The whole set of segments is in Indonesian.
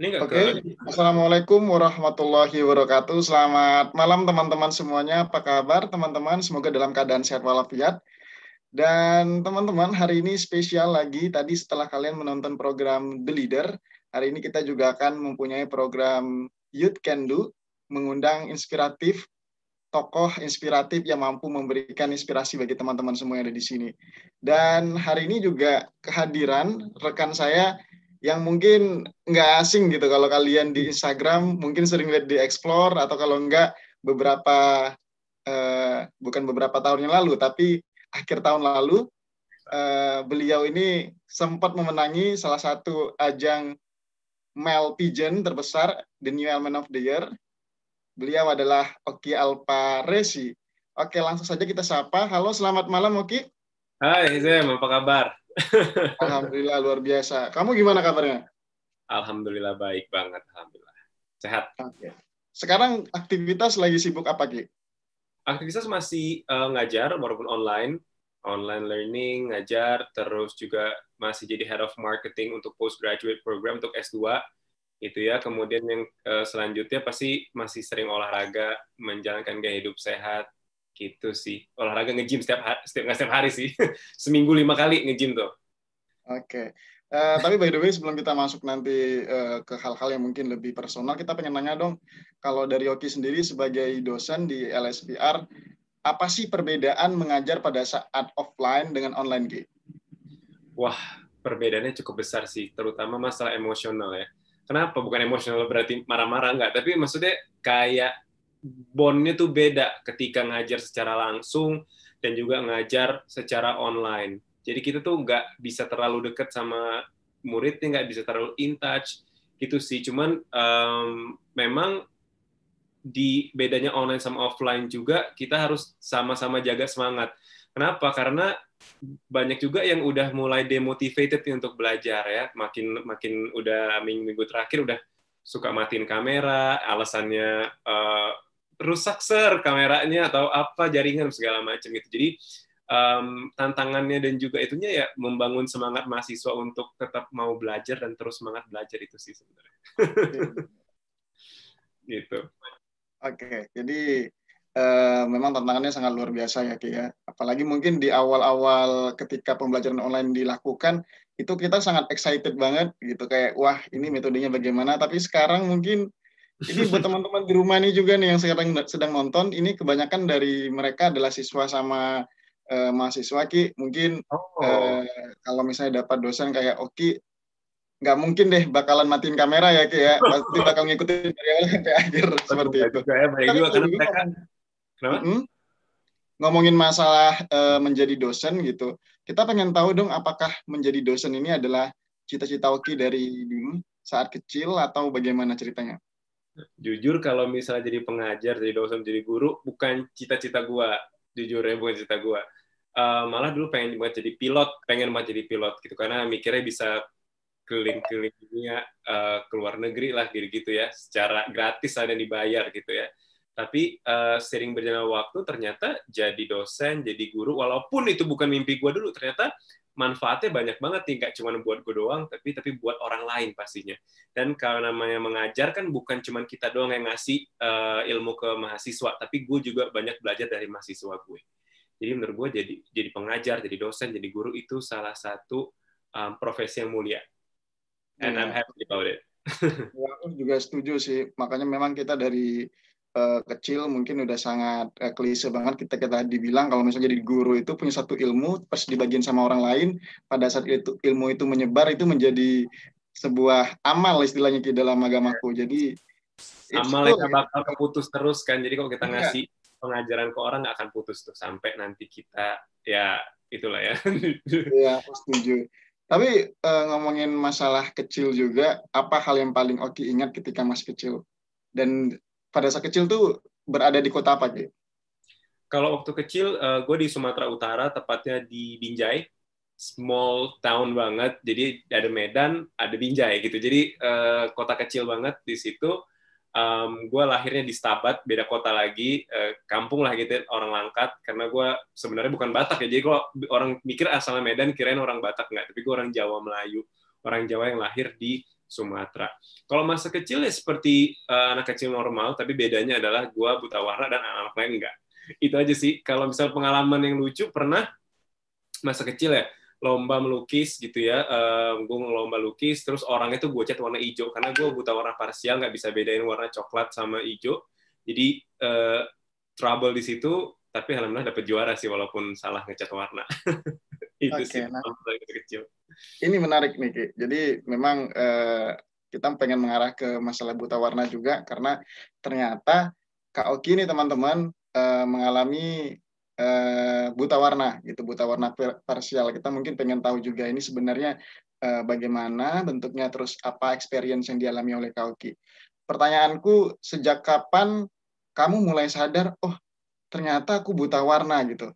Oke, okay. Assalamualaikum warahmatullahi wabarakatuh. Selamat malam teman-teman semuanya. Apa kabar teman-teman? Semoga dalam keadaan sehat walafiat. Dan teman-teman, hari ini spesial lagi. Tadi setelah kalian menonton program The Leader, hari ini kita juga akan mempunyai program Youth Can Do, mengundang inspiratif, tokoh inspiratif yang mampu memberikan inspirasi bagi teman-teman semua yang ada di sini. Dan hari ini juga kehadiran rekan saya yang mungkin nggak asing gitu kalau kalian di Instagram mungkin sering lihat di Explore atau kalau enggak beberapa uh, bukan beberapa tahun yang lalu tapi akhir tahun lalu uh, beliau ini sempat memenangi salah satu ajang male pigeon terbesar the New Element of the Year. Beliau adalah Oki Alpa Resi. Oke, langsung saja kita sapa. Halo, selamat malam Oki. Hai Zem, apa kabar? Alhamdulillah luar biasa. Kamu gimana kabarnya? Alhamdulillah baik banget, alhamdulillah. Sehat. Oke. Sekarang aktivitas lagi sibuk apa, Ki? Aktivitas masih uh, ngajar walaupun online, online learning, ngajar, terus juga masih jadi head of marketing untuk postgraduate program untuk S2 itu ya. Kemudian yang uh, selanjutnya pasti masih sering olahraga, menjalankan gaya hidup sehat, gitu sih. Olahraga nge-gym setiap hari, setiap nggak setiap hari sih. Seminggu lima kali nge-gym tuh. Oke. Okay. uh, eh, tapi by the way sebelum kita masuk nanti uh, ke hal-hal yang mungkin lebih personal kita pengen nanya dong. Kalau dari Oki sendiri sebagai dosen di LSPR apa sih perbedaan mengajar pada saat offline dengan online G? Wah perbedaannya cukup besar sih terutama masalah emosional ya. Kenapa? Bukan emosional berarti marah-marah nggak. Tapi maksudnya kayak bondnya tuh beda ketika ngajar secara langsung dan juga ngajar secara online. Jadi kita tuh nggak bisa terlalu dekat sama muridnya, nggak bisa terlalu in touch gitu sih. Cuman um, memang di bedanya online sama offline juga kita harus sama-sama jaga semangat. Kenapa? Karena banyak juga yang udah mulai demotivated untuk belajar ya. Makin makin udah minggu-minggu terakhir udah suka matiin kamera, alasannya uh, rusak ser kameranya atau apa jaringan segala macam gitu. Jadi um, tantangannya dan juga itunya ya membangun semangat mahasiswa untuk tetap mau belajar dan terus semangat belajar itu sih sebenarnya. gitu. Oke, okay, jadi uh, memang tantangannya sangat luar biasa ya Ki ya. Apalagi mungkin di awal-awal ketika pembelajaran online dilakukan itu kita sangat excited banget gitu kayak wah ini metodenya bagaimana tapi sekarang mungkin ini buat teman-teman di rumah ini juga nih yang sekarang sedang nonton, ini kebanyakan dari mereka adalah siswa sama uh, mahasiswa Ki. Mungkin oh. uh, kalau misalnya dapat dosen kayak Oki, nggak mungkin deh bakalan matiin kamera ya Ki ya. Pasti bakal ngikutin dari awal sampai akhir seperti itu. Ya, baik juga, karena mereka, Hmm? Ngomongin masalah uh, menjadi dosen gitu, kita pengen tahu dong apakah menjadi dosen ini adalah cita-cita Oki dari dulu saat kecil atau bagaimana ceritanya? Jujur kalau misalnya jadi pengajar jadi dosen jadi guru bukan cita-cita gue jujur ya bukan cita gue uh, malah dulu pengen banget jadi pilot pengen banget jadi pilot gitu. Karena mikirnya bisa keliling-keliling dunia uh, ke luar negeri lah gitu-gitu ya. Secara gratis ada dibayar gitu ya. Tapi uh, sering berjalan waktu ternyata jadi dosen jadi guru walaupun itu bukan mimpi gue dulu ternyata manfaatnya banyak banget nih nggak cuma buat gue doang tapi tapi buat orang lain pastinya. Dan kalau namanya mengajar kan bukan cuma kita doang yang ngasih uh, ilmu ke mahasiswa tapi gue juga banyak belajar dari mahasiswa gue jadi menurut gue jadi jadi pengajar jadi dosen jadi guru itu salah satu um, profesi yang mulia. And yeah. I'm happy about it. Ya, aku juga setuju sih. Makanya memang kita dari uh, kecil mungkin udah sangat uh, klise banget kita kita dibilang. Kalau misalnya jadi guru itu punya satu ilmu pas dibagiin sama orang lain pada saat itu ilmu itu menyebar itu menjadi sebuah amal istilahnya di dalam agamaku jadi amal itu bakal keputus terus kan. Jadi kalau kita iya. ngasih ya. pengajaran ke orang nggak akan putus tuh sampai nanti kita ya itulah ya. Iya, setuju. Tapi uh, ngomongin masalah kecil juga apa hal yang paling Oki ingat ketika masih kecil? Dan pada saat kecil tuh berada di kota apa gitu? Kalau waktu kecil, uh, gue di Sumatera Utara, tepatnya di Binjai, small town banget. Jadi ada Medan, ada Binjai gitu. Jadi uh, kota kecil banget di situ. Um, gue lahirnya di Stabat, beda kota lagi, uh, kampung lah gitu, orang Langkat. Karena gue sebenarnya bukan Batak ya. Jadi kalau orang mikir asalnya Medan, kirain orang Batak nggak. Tapi gue orang Jawa Melayu, orang Jawa yang lahir di Sumatera. Kalau masa kecil ya seperti uh, anak kecil normal, tapi bedanya adalah gue buta warna dan anak-anak lain enggak. Itu aja sih. Kalau misal pengalaman yang lucu, pernah masa kecil ya, lomba melukis gitu ya, uh, gue lomba lukis, terus orang itu gue cat warna hijau, karena gue buta warna parsial, nggak bisa bedain warna coklat sama hijau. Jadi uh, trouble di situ, tapi alhamdulillah dapat juara sih walaupun salah ngecat warna. itu okay, sih nah, kecil. Ini menarik nih Ki. Jadi memang eh, kita pengen mengarah ke masalah buta warna juga karena ternyata Kak Oki nih teman-teman eh, mengalami eh, buta warna gitu, buta warna parsial. Kita mungkin pengen tahu juga ini sebenarnya eh, bagaimana bentuknya terus apa experience yang dialami oleh Kak Oki. Pertanyaanku sejak kapan kamu mulai sadar oh ternyata aku buta warna gitu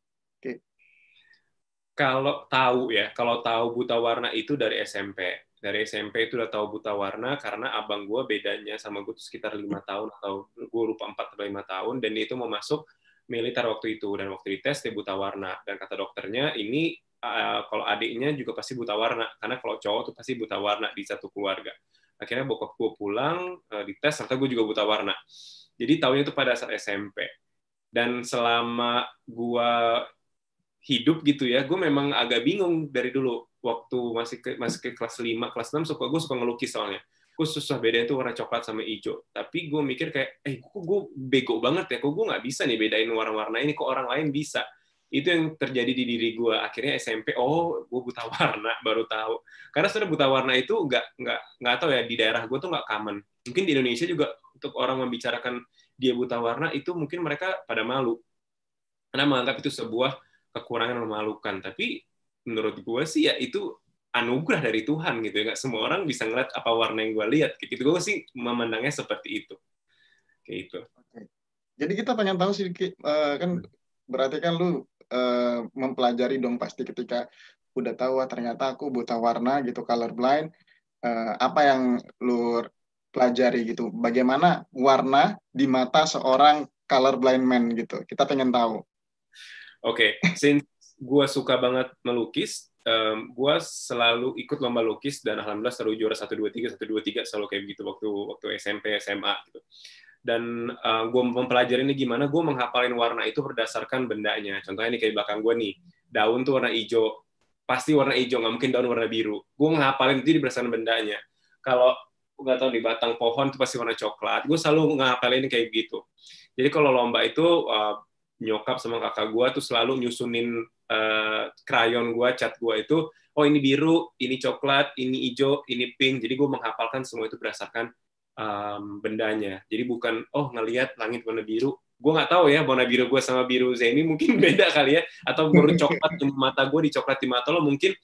kalau tahu ya, kalau tahu buta warna itu dari SMP. Dari SMP itu udah tahu buta warna karena abang gue bedanya sama gue tuh sekitar lima tahun atau gue lupa empat atau lima tahun dan itu mau masuk militer waktu itu dan waktu dites dia buta warna dan kata dokternya ini uh, kalau adiknya juga pasti buta warna karena kalau cowok tuh pasti buta warna di satu keluarga. Akhirnya bokap gue pulang uh, dites ternyata gue juga buta warna. Jadi tahunya itu pada saat SMP. Dan selama gue hidup gitu ya, gue memang agak bingung dari dulu waktu masih ke masih ke kelas 5, kelas 6 suka gue suka ngelukis soalnya. Gue susah beda itu warna coklat sama hijau. Tapi gue mikir kayak, eh kok gue bego banget ya, kok gue nggak bisa nih bedain warna-warna ini, kok orang lain bisa. Itu yang terjadi di diri gue. Akhirnya SMP, oh gue buta warna, baru tahu. Karena sebenarnya buta warna itu nggak nggak nggak tahu ya di daerah gue tuh nggak common. Mungkin di Indonesia juga untuk orang membicarakan dia buta warna itu mungkin mereka pada malu karena menganggap itu sebuah kekurangan memalukan. Tapi menurut gue sih ya itu anugerah dari Tuhan gitu ya. Nggak semua orang bisa ngeliat apa warna yang gue lihat gitu. Gue sih memandangnya seperti itu. Kayak itu jadi kita pengen tahu sih uh, kan berarti kan lu uh, mempelajari dong pasti ketika udah tahu ternyata aku buta warna gitu color blind. Uh, apa yang lu pelajari gitu? Bagaimana warna di mata seorang color blind man gitu? Kita pengen tahu Oke, okay. since gue suka banget melukis, um, gue selalu ikut lomba lukis dan alhamdulillah selalu juara satu dua tiga satu dua tiga selalu kayak begitu waktu waktu SMP SMA gitu. Dan uh, gue mempelajari ini gimana gue menghafalin warna itu berdasarkan bendanya. Contohnya ini kayak belakang gue nih, daun tuh warna hijau, pasti warna hijau nggak mungkin daun warna biru. Gue menghafalin itu berdasarkan bendanya. Kalau nggak tahu di batang pohon itu pasti warna coklat. Gue selalu ngapalin kayak gitu. Jadi kalau lomba itu uh, nyokap sama kakak gue tuh selalu nyusunin uh, krayon gue, cat gue itu, oh ini biru, ini coklat, ini hijau, ini pink. Jadi gue menghafalkan semua itu berdasarkan um, bendanya. Jadi bukan, oh ngelihat langit warna biru, gue nggak tahu ya warna biru gue sama biru Zeni mungkin beda kali ya, atau baru coklat di mata gue di coklat di mata lo mungkin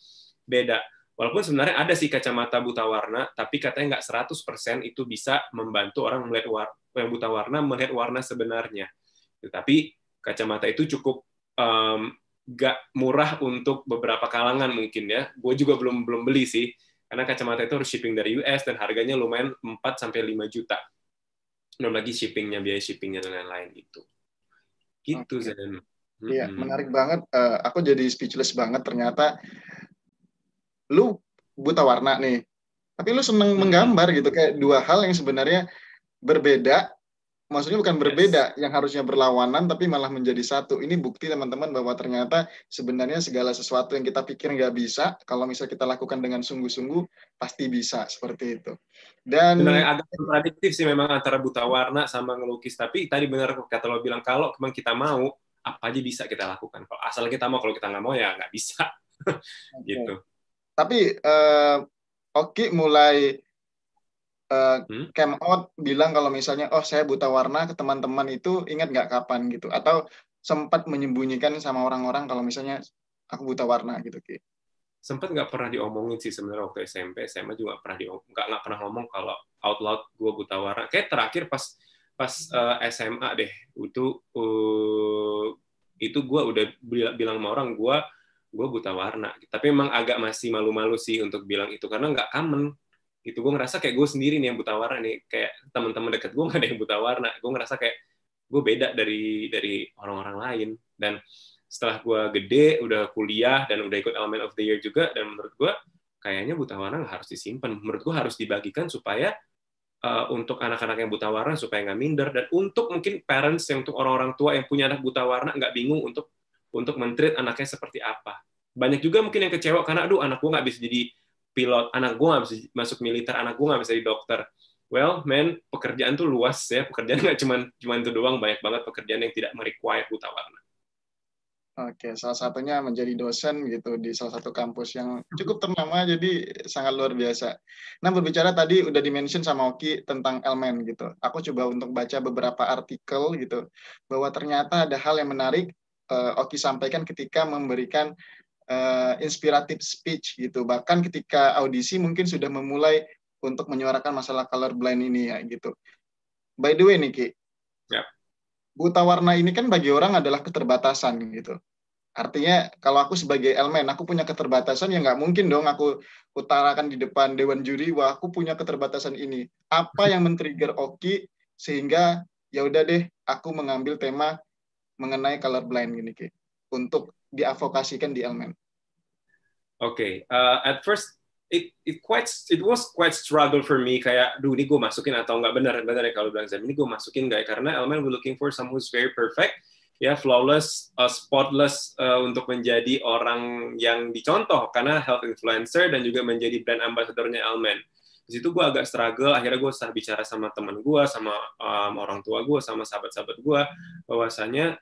beda. Walaupun sebenarnya ada sih kacamata buta warna, tapi katanya nggak 100% itu bisa membantu orang melihat warna, yang buta warna melihat warna sebenarnya. Tapi kacamata itu cukup um, gak murah untuk beberapa kalangan mungkin ya. Gue juga belum belum beli sih, karena kacamata itu harus shipping dari US dan harganya lumayan 4 sampai 5 juta. Belum lagi shippingnya, biaya shippingnya dan lain-lain itu. Gitu okay. Zen. Iya, hmm. menarik banget. Uh, aku jadi speechless banget ternyata lu buta warna nih. Tapi lu seneng menggambar gitu kayak dua hal yang sebenarnya berbeda maksudnya bukan berbeda yes. yang harusnya berlawanan tapi malah menjadi satu. Ini bukti teman-teman bahwa ternyata sebenarnya segala sesuatu yang kita pikir nggak bisa kalau misalnya kita lakukan dengan sungguh-sungguh pasti bisa. Seperti itu. Dan Sebenarnya agak kontradiktif sih memang antara buta warna sama ngelukis. Tapi tadi benar kata lo bilang kalau memang kita mau apa aja bisa kita lakukan. Kalau asal kita mau kalau kita nggak mau ya nggak bisa. Okay. gitu. Tapi uh, Oki mulai uh, hmm? came out bilang kalau misalnya oh saya buta warna ke teman-teman itu ingat nggak kapan? gitu. Atau sempat menyembunyikan sama orang-orang kalau misalnya aku buta warna gitu ki. Sempat nggak pernah diomongin sih sebenarnya waktu SMP SMA juga pernah nggak nggak pernah ngomong kalau out loud gue buta warna. Kayak terakhir pas pas uh, eh, SMA deh itu uh, itu gue udah bilang sama orang gue gue buta warna. Tapi emang agak masih malu-malu sih untuk bilang itu karena nggak common gitu gue ngerasa kayak gue sendiri nih yang buta warna nih kayak teman-teman deket gue gak ada yang buta warna gue ngerasa kayak gue beda dari dari orang-orang lain dan setelah gue gede udah kuliah dan udah ikut Element of the Year juga dan menurut gue kayaknya buta warna nggak harus disimpan. Menurut gue harus dibagikan supaya uh, untuk anak-anak yang buta warna supaya nggak minder dan untuk mungkin parents yang untuk orang-orang tua yang punya anak buta warna nggak bingung untuk untuk mentreat anaknya seperti apa. Banyak juga mungkin yang kecewa karena aduh anak gue nggak bisa jadi pilot, anak gue nggak bisa masuk militer, anak gue nggak bisa jadi dokter. Well, man, pekerjaan tuh luas ya. Pekerjaan nggak cuma cuma itu doang, banyak banget pekerjaan yang tidak merequire buta warna. Oke, salah satunya menjadi dosen gitu di salah satu kampus yang cukup ternama, jadi sangat luar biasa. Nah, berbicara tadi udah dimention sama Oki tentang elemen gitu. Aku coba untuk baca beberapa artikel gitu, bahwa ternyata ada hal yang menarik uh, Oki sampaikan ketika memberikan uh, inspiratif speech gitu. Bahkan ketika audisi mungkin sudah memulai untuk menyuarakan masalah color blind ini ya gitu. By the way nih Ki, ya. buta warna ini kan bagi orang adalah keterbatasan gitu Artinya kalau aku sebagai elemen, aku punya keterbatasan yang nggak mungkin dong aku utarakan di depan dewan juri wah aku punya keterbatasan ini. Apa yang men-trigger Oki sehingga ya udah deh aku mengambil tema mengenai color blind gini Ki untuk diavokasikan di elemen. Oke, okay. uh, at first it it quite it was quite struggle for me kayak duh ini gue masukin atau nggak benar benar ya kalau bilang ini gue masukin nggak ya karena elemen we looking for someone who's very perfect ya flawless, uh, spotless uh, untuk menjadi orang yang dicontoh karena health influencer dan juga menjadi brand ambassadornya Elmen. Di situ gue agak struggle, akhirnya gue start bicara sama teman gue, sama um, orang tua gue, sama sahabat-sahabat gue, bahwasanya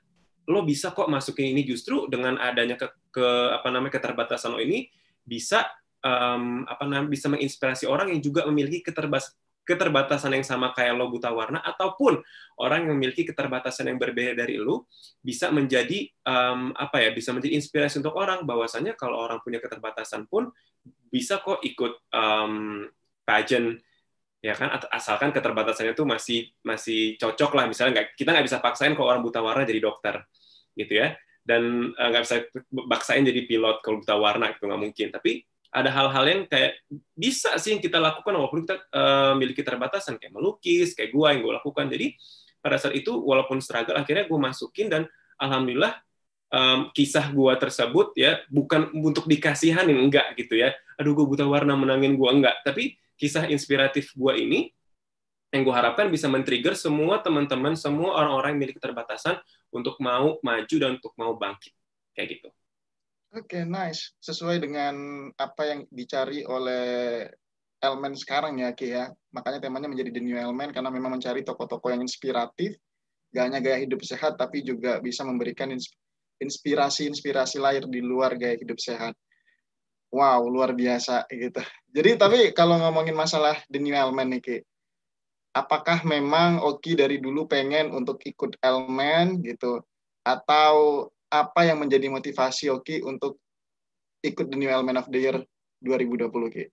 lo bisa kok masukin ini justru dengan adanya ke, ke apa namanya keterbatasan lo ini bisa um, apa namanya bisa menginspirasi orang yang juga memiliki keterbatasan keterbatasan yang sama kayak lo buta warna ataupun orang yang memiliki keterbatasan yang berbeda dari lo bisa menjadi um, apa ya bisa menjadi inspirasi untuk orang. Bahwasanya kalau orang punya keterbatasan pun bisa kok ikut um, pageant ya kan? Asalkan keterbatasannya itu masih masih cocok lah. Misalnya nggak kita nggak bisa paksain kalau orang buta warna jadi dokter gitu ya. Dan eh, nggak bisa paksain jadi pilot kalau buta warna itu nggak mungkin. Tapi ada hal-hal yang kayak bisa sih yang kita lakukan walaupun kita uh, memiliki terbatasan. Kayak melukis kayak gua yang gue lakukan. Jadi pada saat itu walaupun struggle akhirnya gue masukin dan alhamdulillah um, kisah gua tersebut ya bukan untuk dikasihanin enggak gitu ya. Aduh gue buta warna menangin gua enggak tapi kisah inspiratif gua ini yang gue harapkan bisa men-trigger semua teman-teman semua orang-orang yang memiliki keterbatasan untuk mau maju dan untuk mau bangkit kayak gitu Oke, okay, nice. Sesuai dengan apa yang dicari oleh elemen sekarang ya, Ki ya. Makanya temanya menjadi The New Element karena memang mencari tokoh-tokoh yang inspiratif, gak hanya gaya hidup sehat, tapi juga bisa memberikan inspirasi-inspirasi lahir di luar gaya hidup sehat. Wow, luar biasa gitu. Jadi tapi kalau ngomongin masalah The New Element nih, Ki, apakah memang Oki dari dulu pengen untuk ikut elemen gitu, atau apa yang menjadi motivasi Oki untuk ikut The New Element of the Year 2020 Ki?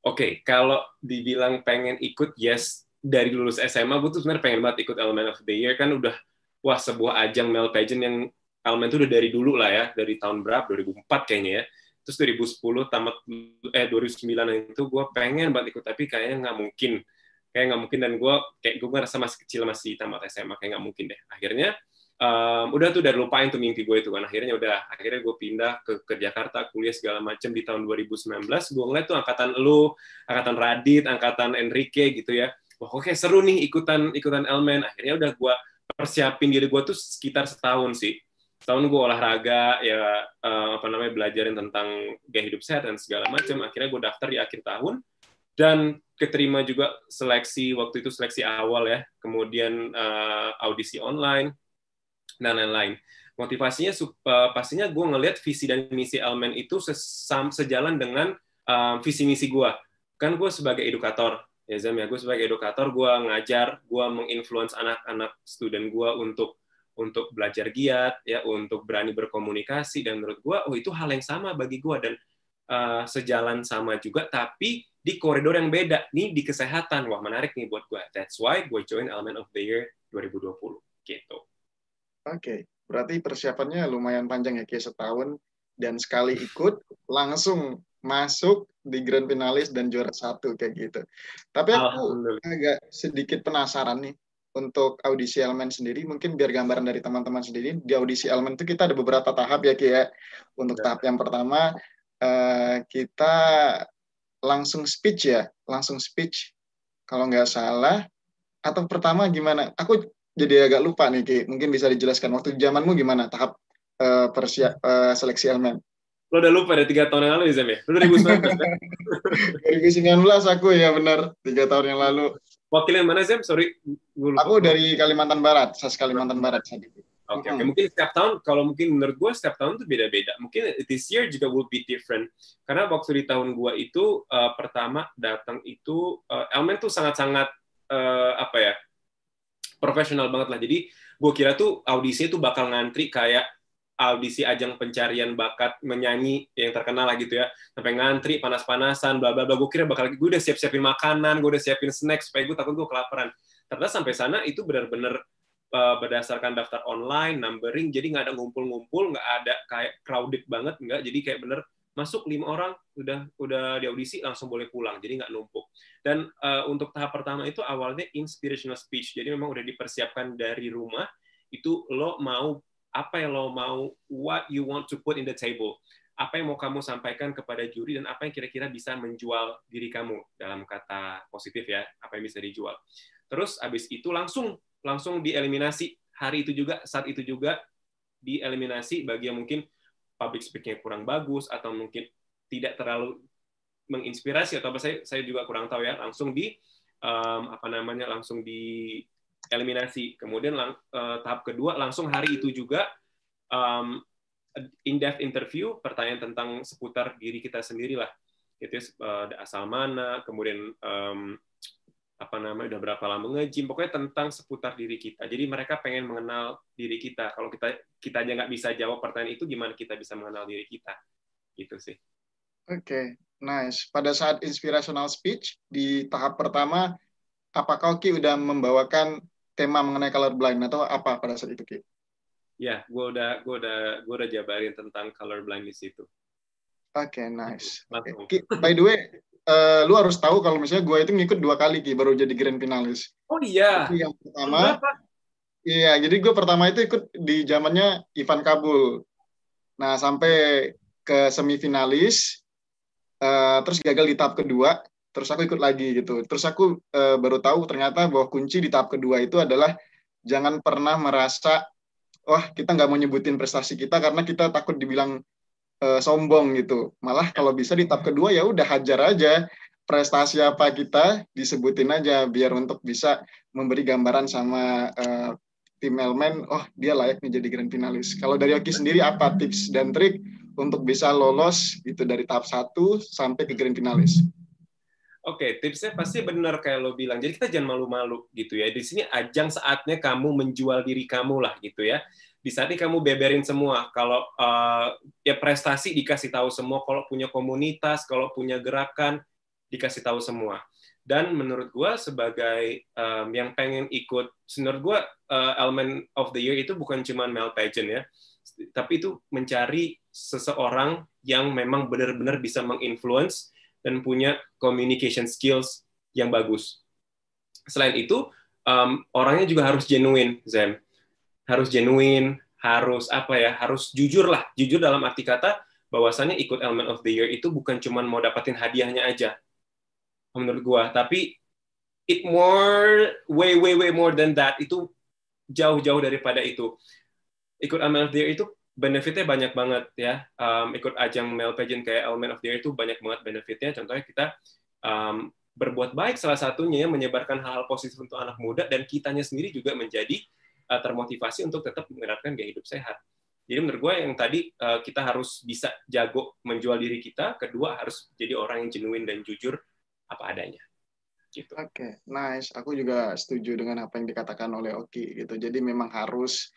Oke, okay, kalau dibilang pengen ikut, yes. Dari lulus SMA, gue tuh sebenarnya pengen banget ikut Element of the Year. Kan udah, wah sebuah ajang male pageant yang Element itu udah dari dulu lah ya. Dari tahun berapa? 2004 kayaknya ya. Terus 2010 tamat, eh 2009 itu gue pengen banget ikut, tapi kayaknya nggak mungkin. Kayak nggak mungkin, dan gue kayak gue ngerasa masih kecil, masih tamat SMA, kayak nggak mungkin deh. Akhirnya, um, udah tuh udah lupain tuh mimpi gue itu kan. Akhirnya udah akhirnya gue pindah ke, ke Jakarta kuliah segala macam di tahun 2019 gue ngeliat tuh angkatan lu angkatan Radit angkatan Enrique gitu ya. Wah oke seru nih ikutan ikutan Elmen akhirnya udah gue persiapin diri gue tuh sekitar setahun sih. Setahun gue olahraga ya uh, apa namanya belajarin tentang gaya hidup sehat dan segala macam akhirnya gue daftar di akhir tahun. Dan keterima juga seleksi waktu itu seleksi awal ya kemudian uh, audisi online dan lain-lain. Motivasinya uh, pastinya gue ngelihat visi dan misi elemen itu sesam, sejalan dengan um, visi misi gue. Kan gue sebagai edukator, ya Zam ya, gue sebagai edukator, gue ngajar, gue menginfluence anak-anak student gue untuk untuk belajar giat, ya, untuk berani berkomunikasi, dan menurut gue, oh itu hal yang sama bagi gue, dan uh, sejalan sama juga, tapi di koridor yang beda, nih di kesehatan, wah menarik nih buat gue. That's why gue join Element of the Year 2020, gitu. Oke, berarti persiapannya lumayan panjang ya, kayak setahun dan sekali ikut langsung masuk di grand finalis dan juara satu kayak gitu. Tapi aku agak sedikit penasaran nih untuk audisi elemen sendiri, mungkin biar gambaran dari teman-teman sendiri, di audisi elemen itu kita ada beberapa tahap ya, kayak untuk ya. tahap yang pertama uh, kita langsung speech ya, langsung speech kalau nggak salah. Atau pertama gimana? Aku jadi agak lupa nih, Ki. Mungkin bisa dijelaskan waktu zamanmu gimana tahap uh, persia uh, seleksi elemen? Lo udah lupa dari tiga tahun yang lalu Zem ya? Lo 2019 kan? 2019 aku ya benar, tiga tahun yang lalu. Wakilnya mana, Zem? Sorry. Aku dari Kalimantan Barat, SAS Kalimantan Barat saat itu. Oke, okay, okay. mungkin setiap tahun, kalau mungkin menurut gue setiap tahun tuh beda-beda. Mungkin this year juga will be different. Karena waktu di tahun gue itu uh, pertama datang itu uh, elemen tuh sangat-sangat uh, apa ya profesional banget lah. Jadi gue kira tuh audisi itu bakal ngantri kayak audisi ajang pencarian bakat menyanyi yang terkenal lah gitu ya sampai ngantri panas-panasan bla bla bla gue kira bakal gue udah siap-siapin makanan gue udah siapin snack supaya gue takut gue kelaparan ternyata sampai sana itu benar-benar berdasarkan daftar online, numbering, jadi nggak ada ngumpul-ngumpul, nggak ada kayak crowded banget, nggak. Jadi kayak bener masuk lima orang, udah udah di audisi langsung boleh pulang, jadi nggak numpuk. Dan uh, untuk tahap pertama itu awalnya inspirational speech, jadi memang udah dipersiapkan dari rumah. Itu lo mau apa yang lo mau, what you want to put in the table apa yang mau kamu sampaikan kepada juri dan apa yang kira-kira bisa menjual diri kamu dalam kata positif ya apa yang bisa dijual terus abis itu langsung langsung dieliminasi. Hari itu juga saat itu juga dieliminasi bagi yang mungkin public speaking kurang bagus atau mungkin tidak terlalu menginspirasi atau apa saya saya juga kurang tahu ya. Langsung di um, apa namanya langsung di eliminasi kemudian lang, uh, tahap kedua langsung hari itu juga um, in depth interview pertanyaan tentang seputar diri kita sendiri lah itu uh, asal mana kemudian um, apa namanya udah berapa lama nge-gym pokoknya tentang seputar diri kita. Jadi mereka pengen mengenal diri kita. Kalau kita kita aja nggak bisa jawab pertanyaan itu gimana kita bisa mengenal diri kita? Gitu sih. Oke okay, nice. Pada saat inspirational speech di tahap pertama apakah Ki udah membawakan tema mengenai color blind atau apa pada saat itu Ki? Ya gue udah gue udah gue udah jabarin tentang color blind di situ. Oke, okay, nice. Okay. By the way, uh, lu harus tahu kalau misalnya gue itu ngikut dua kali Ki baru jadi grand finalis. Oh iya. Jadi yang pertama. Iya, jadi gue pertama itu ikut di zamannya Ivan Kabul. Nah, sampai ke semifinalis, uh, terus gagal di tahap kedua, terus aku ikut lagi gitu. Terus aku uh, baru tahu ternyata bahwa kunci di tahap kedua itu adalah jangan pernah merasa, wah kita nggak mau nyebutin prestasi kita karena kita takut dibilang uh, sombong gitu. Malah kalau bisa di tahap kedua ya udah hajar aja prestasi apa kita disebutin aja biar untuk bisa memberi gambaran sama uh, tim Elmen, oh dia layak nih jadi grand finalis. Kalau dari Oki sendiri apa tips dan trik untuk bisa lolos itu dari tahap satu sampai ke grand finalis? Oke, okay, tipsnya pasti benar kayak lo bilang. Jadi kita jangan malu-malu gitu ya. Di sini ajang saatnya kamu menjual diri kamu lah gitu ya di saat ini kamu beberin semua. Kalau uh, ya prestasi dikasih tahu semua, kalau punya komunitas, kalau punya gerakan dikasih tahu semua. Dan menurut gue sebagai um, yang pengen ikut, menurut gue uh, element of the year itu bukan cuma male pageant ya, tapi itu mencari seseorang yang memang benar-benar bisa menginfluence dan punya communication skills yang bagus. Selain itu, um, orangnya juga harus genuine, Zem harus genuine, harus apa ya, harus jujur lah. Jujur dalam arti kata bahwasannya ikut Element of the Year itu bukan cuma mau dapetin hadiahnya aja. Menurut gua, tapi it more way way way more than that. Itu jauh-jauh daripada itu. Ikut Element of the Year itu benefitnya banyak banget ya. Um, ikut ajang male pageant kayak Element of the Year itu banyak banget benefitnya. Contohnya kita um, berbuat baik salah satunya menyebarkan hal-hal positif untuk anak muda dan kitanya sendiri juga menjadi uh, termotivasi untuk tetap menerapkan gaya hidup sehat. Jadi menurut gue yang tadi uh, kita harus bisa jago menjual diri kita, kedua harus jadi orang yang genuine dan jujur apa adanya. Gitu. Oke, okay, nice. Aku juga setuju dengan apa yang dikatakan oleh Oki gitu. Jadi memang harus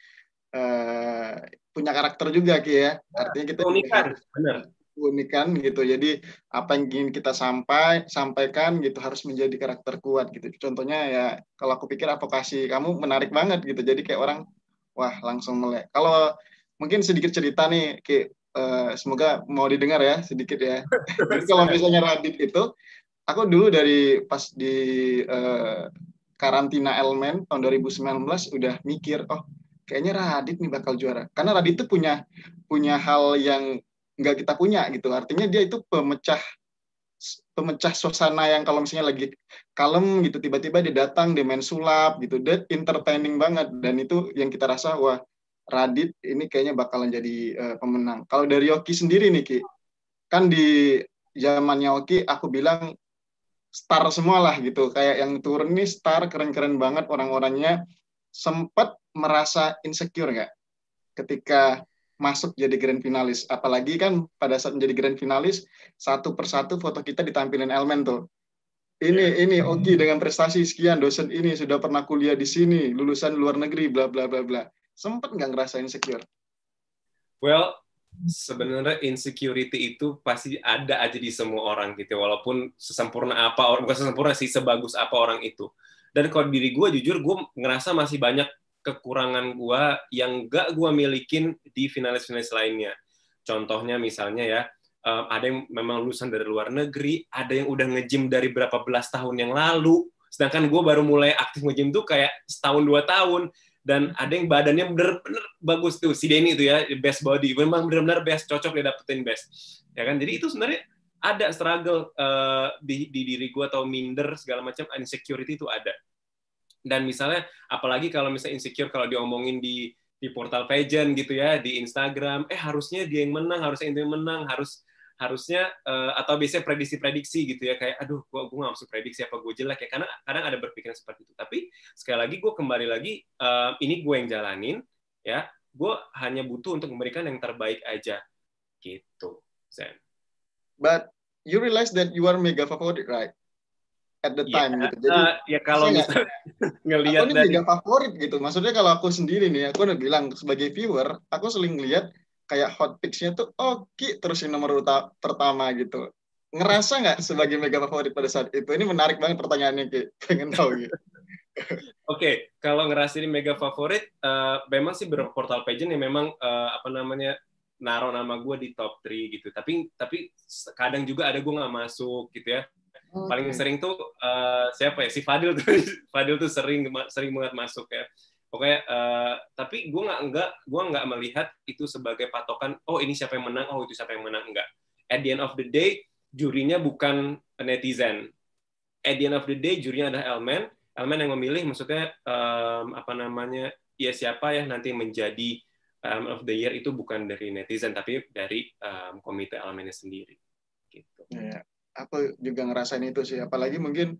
uh, punya karakter juga Ki ya. Artinya kita unikan, benar keunikan gitu. Jadi apa yang ingin kita sampai sampaikan gitu harus menjadi karakter kuat gitu. Contohnya ya kalau aku pikir advokasi kamu menarik banget gitu. Jadi kayak orang wah langsung melek. Kalau mungkin sedikit cerita nih kayak uh, semoga mau didengar ya sedikit ya. Jadi kalau misalnya Radit itu aku dulu dari pas di uh, karantina elemen tahun 2019 udah mikir oh kayaknya Radit nih bakal juara. Karena Radit tuh punya punya hal yang nggak kita punya gitu. Artinya dia itu pemecah pemecah suasana yang kalau misalnya lagi kalem gitu tiba-tiba dia datang dia main sulap gitu. Dia entertaining banget. Dan itu yang kita rasa wah Radit ini kayaknya bakalan jadi uh, pemenang. Kalau dari Yoki sendiri nih Ki. Kan di zamannya Oki aku bilang star semua lah gitu. Kayak yang turun nih star keren-keren banget orang-orangnya. Sempat merasa insecure nggak ketika masuk jadi grand finalis. Apalagi kan pada saat menjadi grand finalis, satu persatu foto kita ditampilin elemen tuh. Ini, yeah. ini Oki dengan prestasi sekian, dosen ini sudah pernah kuliah di sini, lulusan luar negeri, bla bla bla bla. Sempet nggak ngerasa insecure? Well, sebenarnya insecurity itu pasti ada aja di semua orang gitu, walaupun sesempurna apa orang, bukan sesempurna sih, sebagus apa orang itu. Dan kalau diri gue jujur, gue ngerasa masih banyak kekurangan gue yang gak gue milikin di finalis-finalis lainnya. Contohnya misalnya ya, um, ada yang memang lulusan dari luar negeri, ada yang udah nge-gym dari berapa belas tahun yang lalu, sedangkan gue baru mulai aktif nge-gym tuh kayak setahun dua tahun, dan ada yang badannya bener-bener bagus tuh, si Denny tuh ya, best body, memang bener-bener best, cocok dia dapetin best. Ya kan, jadi itu sebenarnya ada struggle uh, di, di diri gue atau minder segala macam insecurity itu ada dan misalnya apalagi kalau misalnya insecure kalau diomongin di di portal pageant gitu ya di Instagram eh harusnya dia yang menang harusnya dia yang menang harus harusnya uh, atau biasanya prediksi-prediksi gitu ya kayak aduh gua gua nggak masuk prediksi apa gue jelek ya karena kadang ada berpikiran seperti itu tapi sekali lagi gue kembali lagi uh, ini gue yang jalanin ya gue hanya butuh untuk memberikan yang terbaik aja gitu Zen. But you realize that you are mega favorite right? At the iya, time yeah, gitu. Jadi uh, ya kalau misalnya ngelihat aku ini dari... favorit gitu. Maksudnya kalau aku sendiri nih, aku udah bilang sebagai viewer, aku sering lihat kayak hot picks-nya tuh oke oh, terus yang nomor uta pertama gitu. Ngerasa nggak sebagai mega favorit pada saat itu? Ini menarik banget pertanyaannya Ki. Pengen tahu gitu. Oke, okay, kalau ngerasa ini mega favorit, uh, memang sih beberapa portal pageant yang memang uh, apa namanya naruh nama gue di top 3 gitu. Tapi tapi kadang juga ada gue nggak masuk gitu ya Okay. Paling sering tuh uh, siapa ya? Si Fadil tuh. Fadil tuh sering sering banget masuk ya. Pokoknya uh, tapi gue nggak enggak gue nggak melihat itu sebagai patokan. Oh ini siapa yang menang? Oh itu siapa yang menang? Enggak. At the end of the day, jurinya bukan netizen. At the end of the day, jurinya adalah elemen. Elemen yang memilih, maksudnya um, apa namanya? Ya siapa ya nanti menjadi um, of the year itu bukan dari netizen tapi dari um, komite elemennya sendiri. Gitu. Yeah aku juga ngerasain itu sih. Apalagi mungkin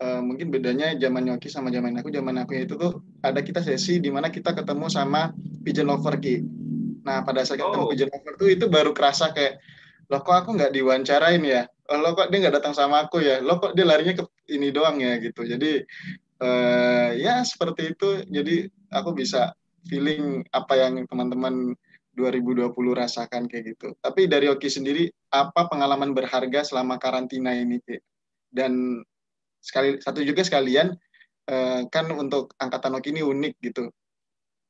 uh, mungkin bedanya zaman Nyoki sama zaman aku. Zaman aku itu tuh ada kita sesi di mana kita ketemu sama pigeon lover ki. Nah pada saat ketemu oh. pigeon lover tuh itu baru kerasa kayak loh kok aku nggak diwawancarain ya? Oh, lo kok dia nggak datang sama aku ya? Lo kok dia larinya ke ini doang ya? Gitu. Jadi uh, ya seperti itu. Jadi aku bisa feeling apa yang teman-teman 2020 rasakan kayak gitu. Tapi dari Oki sendiri, apa pengalaman berharga selama karantina ini? Dan sekali satu juga sekalian, eh, kan untuk angkatan Oki ini unik gitu.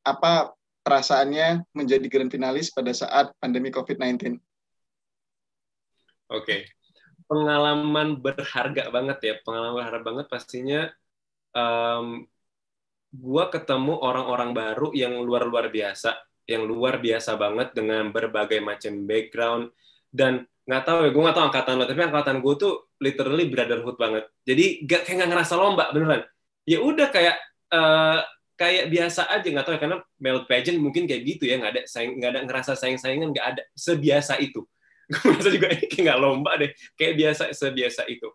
Apa perasaannya menjadi grand finalis pada saat pandemi COVID-19? Oke, pengalaman berharga banget ya. Pengalaman berharga banget pastinya um, gua ketemu orang-orang baru yang luar-luar biasa yang luar biasa banget dengan berbagai macam background. Dan nggak tahu ya gue nggak tahu angkatan lo tapi angkatan gue tuh literally brotherhood banget. Jadi gak kayak nggak ngerasa lomba beneran. Ya udah kayak uh, kayak biasa aja nggak tahu ya karena male pageant mungkin kayak gitu ya nggak ada saing nggak ada ngerasa saing saingan nggak ada sebiasa itu. Gue merasa juga ini kayak nggak lomba deh kayak biasa sebiasa itu.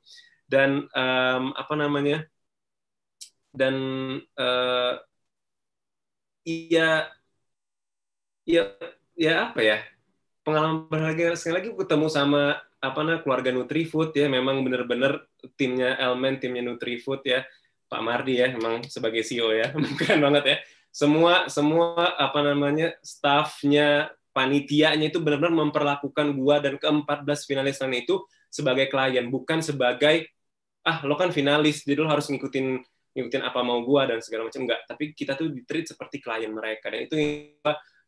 Dan um, apa namanya dan uh, iya ya ya apa ya? Pengalaman berharga. Sekali lagi ketemu sama apa namanya keluarga Nutrifood ya. Memang benar-benar timnya Elmen timnya Nutrifood ya. Pak Mardi ya memang sebagai CEO ya. Keren banget ya. Semua semua apa namanya staffnya panitianya itu benar-benar memperlakukan gua dan ke-14 finalis lain itu sebagai klien bukan sebagai ah lo kan finalis jadi lo harus ngikutin ngikutin apa mau gua dan segala macam. Enggak. Tapi kita tuh di treat seperti klien mereka. Dan itu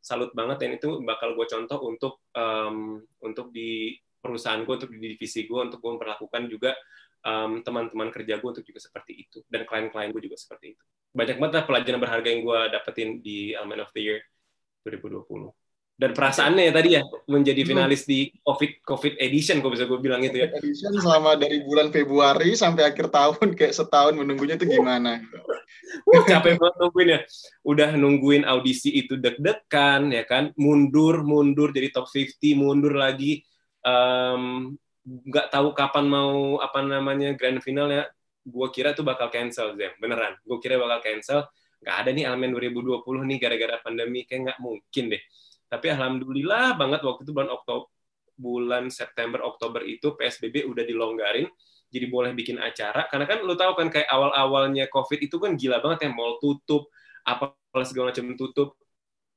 salut banget dan itu bakal gue contoh untuk um, untuk di perusahaan gue untuk di divisi gue untuk gue memperlakukan juga um, teman-teman kerja gue untuk juga seperti itu dan klien-klien gue juga seperti itu. Banyak banget lah pelajaran berharga yang gue dapetin di Element of the Year 2020 dan perasaannya ya tadi ya menjadi hmm. finalis di COVID COVID edition kok bisa gue bilang gitu ya. Edition selama dari bulan Februari sampai akhir tahun kayak setahun menunggunya itu gimana? Wah, capek banget nungguin ya. Udah nungguin audisi itu deg-degan ya kan, mundur mundur jadi top 50, mundur lagi nggak um, tahu kapan mau apa namanya grand final ya. Gue kira tuh bakal cancel Zem, beneran. Gue kira bakal cancel. Gak ada nih Almen 2020 nih gara-gara pandemi kayak nggak mungkin deh tapi alhamdulillah banget waktu itu bulan Oktober, bulan September Oktober itu PSBB udah dilonggarin, jadi boleh bikin acara. Karena kan lu tahu kan kayak awal-awalnya COVID itu kan gila banget ya, mall tutup, apa segala macam tutup.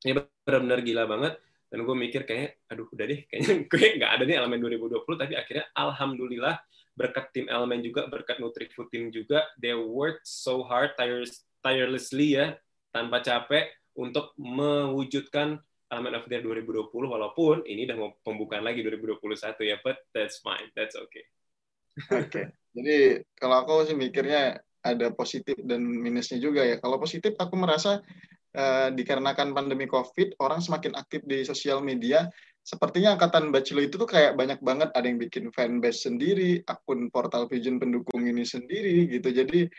Ya benar-benar gila banget. Dan gue mikir kayak, aduh udah deh, kayaknya gue nggak ada nih elemen 2020. Tapi akhirnya alhamdulillah berkat tim elemen juga, berkat Nutrifood team juga, they worked so hard, tirelessly ya, tanpa capek untuk mewujudkan Element of the Year 2020 walaupun ini udah mau pembukaan lagi 2021 ya, but that's fine, that's okay. Oke, okay. jadi kalau aku sih mikirnya ada positif dan minusnya juga ya. Kalau positif aku merasa uh, dikarenakan pandemi COVID, orang semakin aktif di sosial media. Sepertinya angkatan Bachelor itu tuh kayak banyak banget ada yang bikin fanbase sendiri, akun portal Vision pendukung ini sendiri gitu. Jadi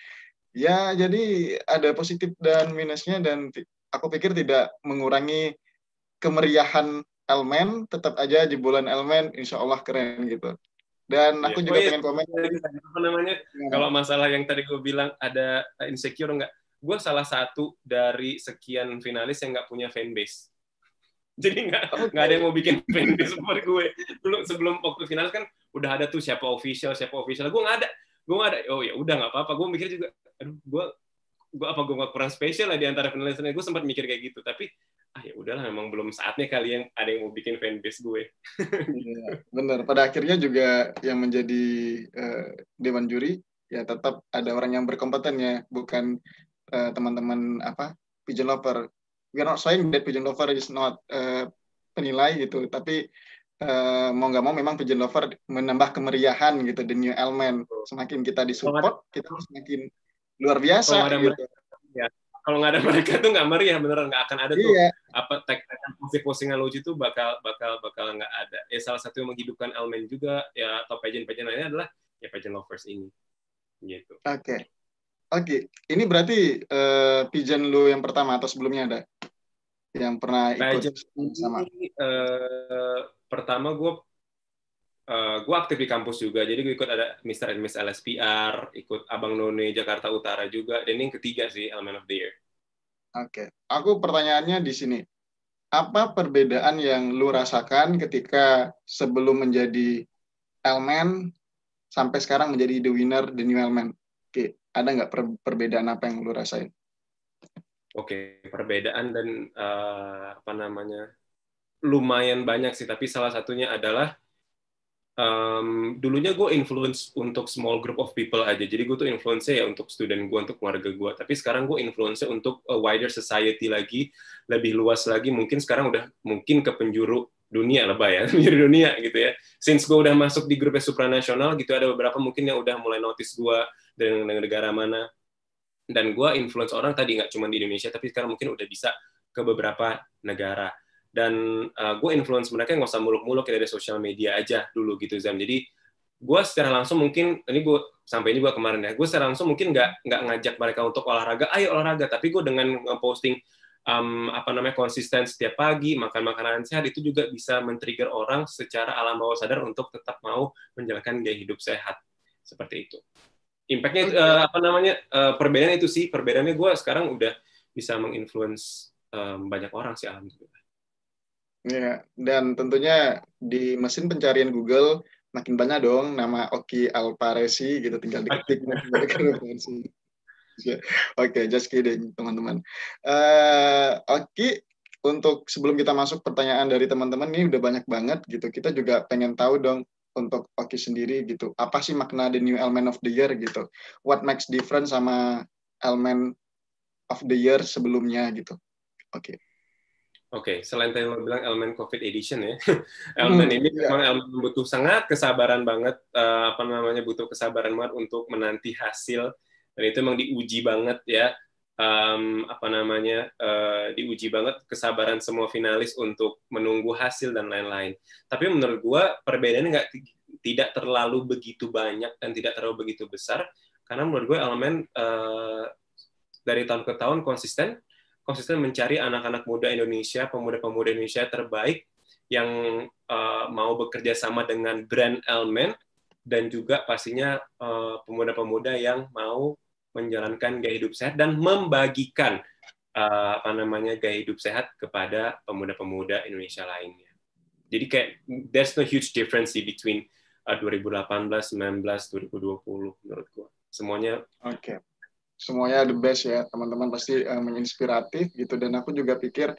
ya jadi ada positif dan minusnya dan aku pikir tidak mengurangi kemeriahan Elmen tetap aja jebolan Elmen insya Allah keren gitu. Dan aku yeah. juga oh, iya. pengen komen. Apa namanya? Ya. kalau masalah yang tadi gue bilang ada insecure nggak? Gue salah satu dari sekian finalis yang nggak punya fanbase. Jadi nggak okay. ada yang mau bikin fanbase seperti gue. Dulu sebelum waktu finalis kan udah ada tuh siapa official siapa official. Gue nggak ada. Gue nggak ada. Oh ya udah nggak apa-apa. Gue mikir juga aduh gue gue apa gue nggak kurang spesial lah di antara finalis gue sempat mikir kayak gitu. Tapi ah ya udahlah memang belum saatnya kali yang ada yang mau bikin fanbase gue. ya, bener. Pada akhirnya juga yang menjadi uh, dewan juri ya tetap ada orang yang berkompeten ya, bukan uh, teman-teman apa pigeon lover. We are not saying that pigeon lover is not uh, penilai gitu, tapi uh, mau nggak mau memang pigeon lover menambah kemeriahan gitu the new element. Semakin kita disupport, kita semakin luar biasa. Gitu kalau nggak ada mereka tuh nggak meriah beneran nggak akan ada tuh iya. apa tag tagan posting postingan lucu tuh bakal bakal bakal nggak ada ya salah satu yang menghidupkan elemen juga ya atau pageant pageant lainnya adalah ya pageant lovers ini gitu oke okay. oke okay. ini berarti uh, pigeon lu yang pertama atau sebelumnya ada yang pernah ikut pageant sama uh, pertama gue uh, eh, gue aktif di kampus juga, jadi gue ikut ada Mr. and Miss LSPR, ikut Abang None Jakarta Utara juga, dan ini yang ketiga sih, Element of the Year. Oke, okay. aku pertanyaannya di sini. Apa perbedaan yang lu rasakan ketika sebelum menjadi elemen sampai sekarang menjadi the winner, the new element? Oke, okay. ada nggak per perbedaan apa yang lu rasain? Oke, okay. perbedaan dan uh, apa namanya lumayan banyak sih, tapi salah satunya adalah um, dulunya gue influence untuk small group of people aja. Jadi gue tuh influence ya untuk student gue, untuk keluarga gue. Tapi sekarang gue influence untuk a wider society lagi, lebih luas lagi. Mungkin sekarang udah mungkin ke penjuru dunia lah, ya, penjuru dunia gitu ya. Since gue udah masuk di grupnya supranasional gitu, ada beberapa mungkin yang udah mulai notice gue dari negara mana. Dan gue influence orang tadi nggak cuma di Indonesia, tapi sekarang mungkin udah bisa ke beberapa negara dan uh, gue influence mereka nggak usah muluk-muluk dari sosial media aja dulu gitu Zam jadi gue secara langsung mungkin ini gue sampai ini gue kemarin ya gue secara langsung mungkin nggak nggak ngajak mereka untuk olahraga. Ayo olahraga tapi gue dengan posting um, apa namanya konsisten setiap pagi makan makanan sehat itu juga bisa men-trigger orang secara alam bawah sadar untuk tetap mau menjalankan gaya hidup sehat. Seperti itu. Impactnya uh, apa namanya uh, perbedaan itu sih. Perbedaannya gue sekarang udah bisa menginfluence um, banyak orang sih alhamdulillah Ya, dan tentunya di mesin pencarian Google makin banyak dong nama Oki Alparesi gitu tinggal diketik referensi. Ya, Oke, okay, just kidding teman-teman. Uh, Oki, untuk sebelum kita masuk pertanyaan dari teman-teman ini udah banyak banget gitu. Kita juga pengen tahu dong untuk Oki sendiri gitu. Apa sih makna the new element of the year gitu? What makes different sama element of the year sebelumnya gitu? Oke. Okay. Oke, okay, selain tadi lo bilang elemen COVID edition ya, elemen hmm, ini iya. memang elemen butuh sangat kesabaran banget, uh, apa namanya butuh kesabaran banget untuk menanti hasil dan itu memang diuji banget ya. um, apa namanya uh, diuji banget kesabaran semua finalis untuk menunggu hasil dan lain-lain. Tapi menurut gue perbedaannya nggak tidak terlalu begitu banyak dan tidak terlalu begitu besar karena menurut gue elemen uh, dari tahun ke tahun konsisten konsisten mencari anak-anak muda Indonesia, pemuda-pemuda Indonesia terbaik yang uh, mau bekerja sama dengan brand Elmen dan juga pastinya uh, pemuda-pemuda yang mau menjalankan gaya hidup sehat dan membagikan uh, apa namanya gaya hidup sehat kepada pemuda-pemuda Indonesia lainnya. Jadi kayak there's no huge difference between uh, 2018, 19, 2020 menurut gua. Semuanya Oke. Okay. Semuanya the best ya, teman-teman pasti uh, menginspiratif gitu dan aku juga pikir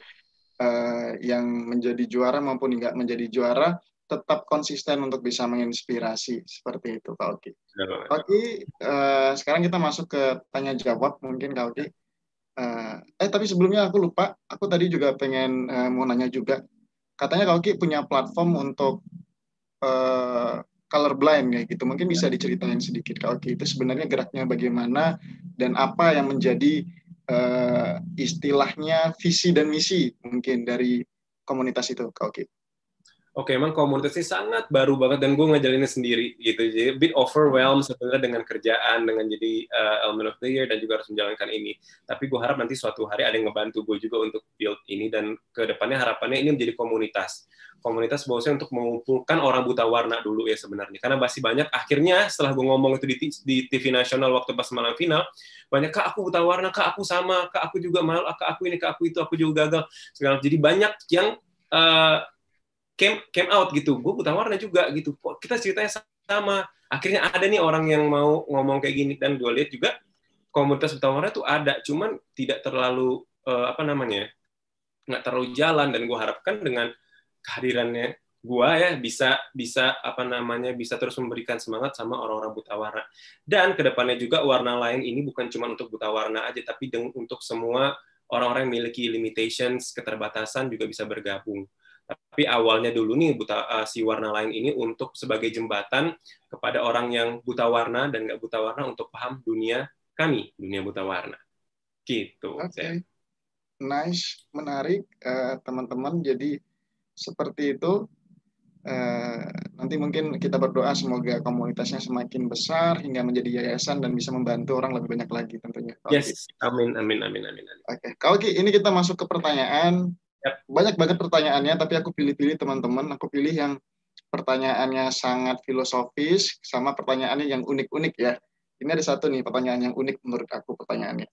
uh, yang menjadi juara maupun nggak menjadi juara tetap konsisten untuk bisa menginspirasi seperti itu Kak Oki. Kak Oki, uh, sekarang kita masuk ke tanya jawab mungkin Kak Oki. Uh, eh tapi sebelumnya aku lupa, aku tadi juga pengen uh, mau nanya juga. Katanya Kak Oki punya platform untuk uh, colorblind ya gitu. Mungkin bisa diceritain sedikit Oki itu sebenarnya geraknya bagaimana dan apa yang menjadi uh, istilahnya visi dan misi mungkin dari komunitas itu Kak Oki. Oke, emang komunitas ini sangat baru banget dan gue ngajalinnya sendiri gitu. Jadi bit overwhelmed sebenarnya dengan kerjaan, dengan jadi uh, element of the year dan juga harus menjalankan ini. Tapi gue harap nanti suatu hari ada yang ngebantu gue juga untuk build ini dan ke depannya harapannya ini menjadi komunitas. Komunitas bahwasanya untuk mengumpulkan orang buta warna dulu ya sebenarnya. Karena masih banyak akhirnya setelah gue ngomong itu di, di TV nasional waktu pas malam final, banyak kak aku buta warna, kak aku sama, kak aku juga malu, kak aku ini, kak aku itu, aku juga gagal. Segala. Jadi banyak yang uh, came came out gitu. Gue buta warna juga gitu. Kok kita ceritanya sama. Akhirnya ada nih orang yang mau ngomong kayak gini. Dan gue lihat juga komunitas buta warna tuh ada. Cuman tidak terlalu uh, apa namanya nggak terlalu jalan. Dan gue harapkan dengan kehadirannya gue ya bisa bisa apa namanya bisa terus memberikan semangat sama orang-orang buta warna. Dan ke depannya juga warna lain ini bukan cuma untuk buta warna aja tapi untuk semua orang-orang yang memiliki limitations keterbatasan juga bisa bergabung tapi awalnya dulu nih buta uh, si warna lain ini untuk sebagai jembatan kepada orang yang buta warna dan nggak buta warna untuk paham dunia kami, dunia buta warna. Gitu. Oke. Okay. Nice, menarik uh, teman-teman. Jadi seperti itu. Uh, nanti mungkin kita berdoa semoga komunitasnya semakin besar hingga menjadi yayasan dan bisa membantu orang lebih banyak lagi tentunya. Yes, amin, amin, amin, amin. amin. Oke, okay. kalau ini kita masuk ke pertanyaan banyak banget pertanyaannya, tapi aku pilih-pilih teman-teman. Aku pilih yang pertanyaannya sangat filosofis, sama pertanyaannya yang unik-unik ya. Ini ada satu nih pertanyaan yang unik menurut aku pertanyaannya.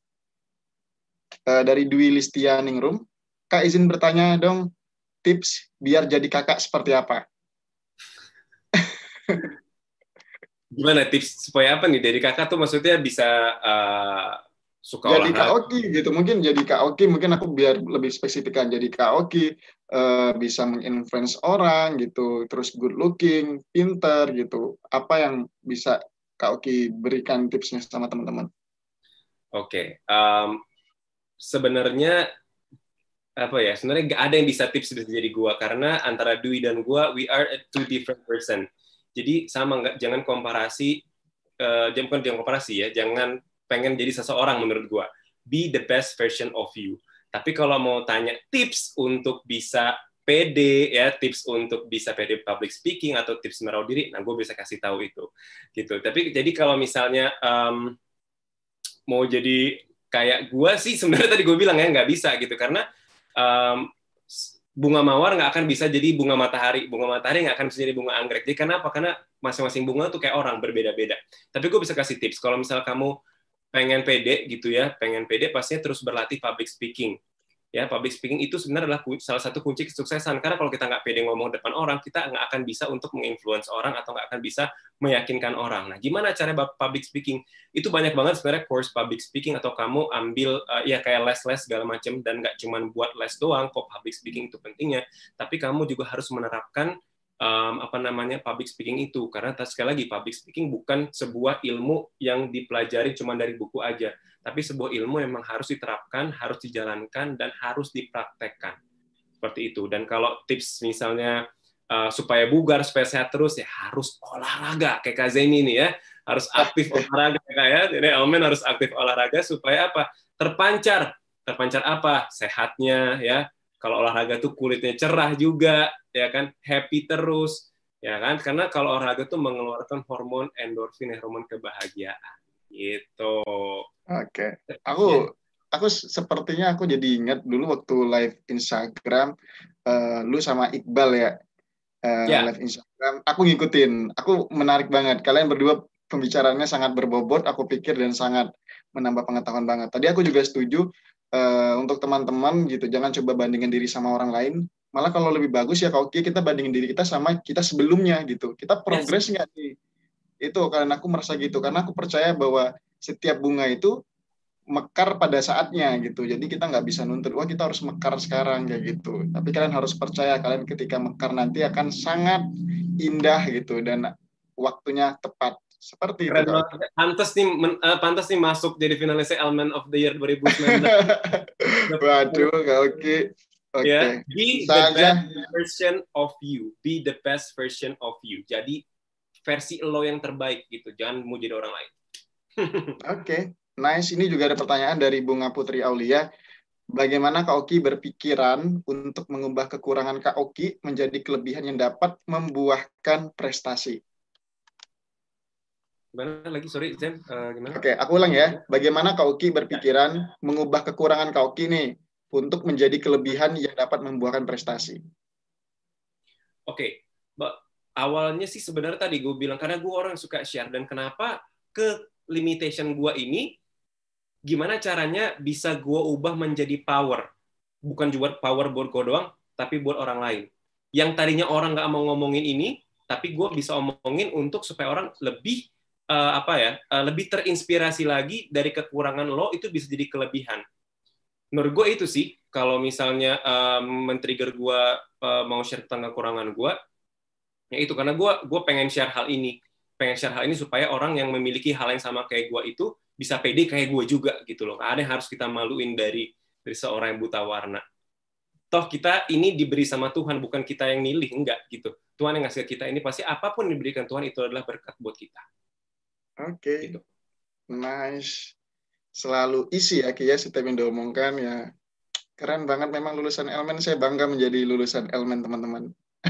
Uh, dari Dwi Listia Ningrum, Kak izin bertanya dong, tips biar jadi kakak seperti apa? Gimana tips supaya apa nih? Jadi kakak tuh maksudnya bisa uh, suka jadi kaoki gitu mungkin jadi kaoki mungkin aku biar lebih spesifikkan jadi kaoki uh, bisa menginfluence orang gitu terus good looking pinter gitu. Apa yang bisa kaoki berikan tipsnya sama teman-teman? Oke okay. um, sebenarnya apa ya sebenarnya nggak ada yang bisa tips jadi gua karena antara Dwi dan gua we are a two different person. Jadi sama nggak jangan komparasi uh, jangan jangan komparasi ya jangan pengen jadi seseorang menurut gue. Be the best version of you. Tapi kalau mau tanya tips untuk bisa pede ya, tips untuk bisa pede public speaking atau tips merawat diri, nah gue bisa kasih tahu itu, gitu. Tapi jadi kalau misalnya um, mau jadi kayak gue sih sebenarnya tadi gue bilang ya nggak bisa gitu karena um, bunga mawar nggak akan bisa jadi bunga matahari, bunga matahari nggak akan bisa jadi bunga anggrek. Jadi kenapa? Karena masing-masing bunga tuh kayak orang berbeda-beda. Tapi gue bisa kasih tips. Kalau misal kamu pengen pede gitu ya, pengen pede pastinya terus berlatih public speaking. Ya, public speaking itu sebenarnya adalah salah satu kunci kesuksesan. Karena kalau kita nggak pede ngomong depan orang, kita nggak akan bisa untuk menginfluence orang atau nggak akan bisa meyakinkan orang. Nah, gimana cara public speaking? Itu banyak banget sebenarnya course public speaking atau kamu ambil uh, ya kayak les-les segala macam dan nggak cuma buat les doang. Kok public speaking itu pentingnya, tapi kamu juga harus menerapkan um, apa namanya public speaking itu. Karena sekali lagi public speaking bukan sebuah ilmu yang dipelajari cuma dari buku aja. Tapi sebuah ilmu yang memang harus diterapkan harus dijalankan dan harus dipraktekkan. Seperti itu. Dan kalau tips misalnya uh, supaya bugar supaya sehat terus ya harus olahraga. Kayak Kak Zeni ini ya. Harus aktif olahraga kayak jadi elemen harus aktif olahraga supaya apa? Terpancar. Terpancar apa? Sehatnya ya kalau olahraga tuh kulitnya cerah juga ya kan? Happy terus ya kan? Karena kalau olahraga tuh mengeluarkan hormon endorfin hormon kebahagiaan gitu. Oke. Okay. aku aku sepertinya aku jadi ingat dulu waktu live Instagram uh, lu sama Iqbal ya. Uh, yeah. live Instagram aku ngikutin. Aku menarik banget. Kalian berdua pembicaraannya sangat berbobot aku pikir dan sangat menambah pengetahuan banget. Tadi aku juga setuju uh, untuk teman-teman gitu jangan coba bandingin diri sama orang lain. Malah kalau lebih bagus ya kalau kita bandingin diri kita sama kita sebelumnya gitu. Kita progres nggak yes. nih? Itu karena aku merasa gitu. Karena aku percaya bahwa setiap bunga itu mekar pada saatnya gitu. Jadi kita nggak bisa nuntut wah kita harus mekar sekarang kayak gitu. Tapi kalian harus percaya kalian ketika mekar nanti akan sangat indah gitu dan waktunya tepat seperti Keren itu. Pantas nih, uh, pantas nih masuk jadi finalis Element of the Year 2019. Waduh, oke. Okay. Okay. Ya, be the best version of you. Be the best version of you. Jadi versi lo yang terbaik gitu. Jangan mau jadi orang lain. oke, okay. nice. Ini juga ada pertanyaan dari Bunga Putri Aulia. Bagaimana Kak Oki berpikiran untuk mengubah kekurangan Kak Oki menjadi kelebihan yang dapat membuahkan prestasi? Gimana lagi? Sorry, Zen. Uh, gimana? Oke, okay, aku ulang ya. Bagaimana Kauki berpikiran mengubah kekurangan Kauki nih untuk menjadi kelebihan yang dapat membuahkan prestasi? Oke, okay. awalnya sih sebenarnya tadi gue bilang karena gue orang suka share dan kenapa ke limitation gue ini gimana caranya bisa gue ubah menjadi power bukan juga power buat gue doang tapi buat orang lain yang tadinya orang nggak mau ngomongin ini tapi gue bisa omongin untuk supaya orang lebih uh, apa ya uh, lebih terinspirasi lagi dari kekurangan lo itu bisa jadi kelebihan. Menurut gue itu sih kalau misalnya uh, men-trigger gue uh, mau share tentang kekurangan gue ya itu karena gue gue pengen share hal ini. Pengen share hal ini supaya orang yang memiliki hal yang sama kayak gue itu bisa pede kayak gue juga gitu loh. Ada yang harus kita maluin dari dari seorang yang buta warna. Toh kita ini diberi sama Tuhan bukan kita yang milih enggak gitu. Tuhan yang ngasih kita ini pasti apa pun yang diberikan Tuhan itu adalah berkat buat kita Oke. Okay. Gitu. Nice. Selalu isi ya Kia setiap yang diomongkan ya. Keren banget memang lulusan elemen. Saya bangga menjadi lulusan elemen teman-teman.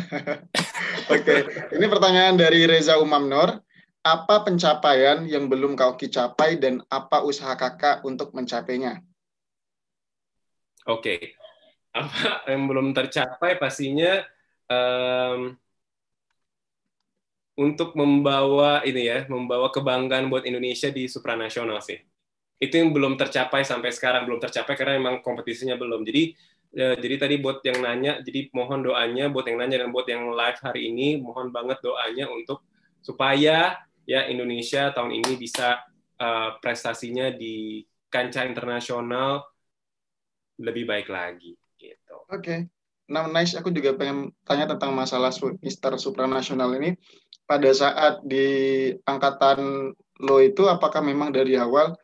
Oke, okay. ini pertanyaan dari Reza Umamnor. Apa pencapaian yang belum kau capai dan apa usaha kakak untuk mencapainya? Oke, okay. apa yang belum tercapai pastinya um, untuk membawa ini ya, membawa kebanggaan buat Indonesia di supranasional sih. Itu yang belum tercapai sampai sekarang, belum tercapai karena memang kompetisinya belum. Jadi ya, jadi tadi buat yang nanya, jadi mohon doanya buat yang nanya dan buat yang live hari ini, mohon banget doanya untuk supaya ya Indonesia tahun ini bisa uh, prestasinya di kancah internasional lebih baik lagi gitu. Oke. Okay. Nah, nice. Aku juga pengen tanya tentang masalah Mister Supranasional ini pada saat di angkatan lo itu apakah memang dari awal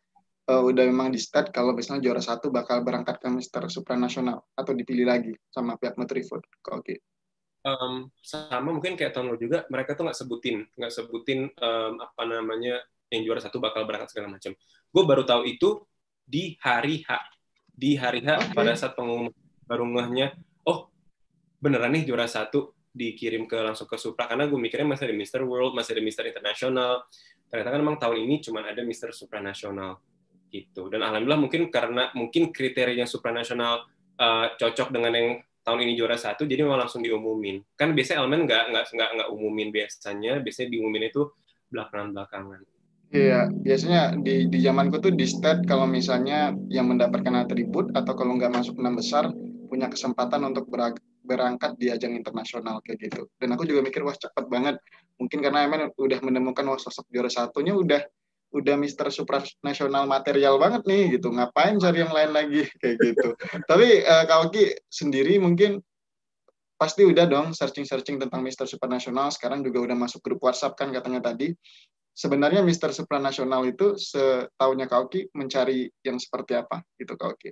uh, udah memang di start kalau misalnya juara satu bakal berangkat ke Mister Supranasional atau dipilih lagi sama pihak Nutrifood? Oke. Okay. Um, sama mungkin kayak tahun lo juga mereka tuh nggak sebutin nggak sebutin um, apa namanya yang juara satu bakal berangkat segala macam. Gue baru tahu itu di hari H di hari H okay. pada saat pengumuman baru ngehnya oh beneran nih juara satu dikirim ke langsung ke Supra karena gue mikirnya masih ada Mister World, masih ada Mister Internasional. Ternyata kan memang tahun ini cuma ada Mister Supranasional gitu. Dan alhamdulillah mungkin karena mungkin kriterianya supranasional uh, cocok dengan yang tahun ini juara satu, jadi memang langsung diumumin. Kan biasanya elemen nggak nggak nggak nggak umumin biasanya, biasanya diumumin itu belakangan belakangan. Iya, biasanya di di zamanku tuh di stat kalau misalnya yang mendapatkan atribut atau kalau nggak masuk enam besar punya kesempatan untuk berag berangkat di ajang internasional kayak gitu. Dan aku juga mikir wah cepet banget. Mungkin karena emang udah menemukan wah sosok juara satunya udah udah Mister Supranasional material banget nih gitu. Ngapain cari yang lain lagi kayak gitu. Tapi uh, Kak Oki sendiri mungkin pasti udah dong searching-searching tentang Mister Supranasional. Sekarang juga udah masuk grup WhatsApp kan katanya tadi. Sebenarnya Mister Supranasional itu setahunnya Kak Oki mencari yang seperti apa gitu Kak Oki?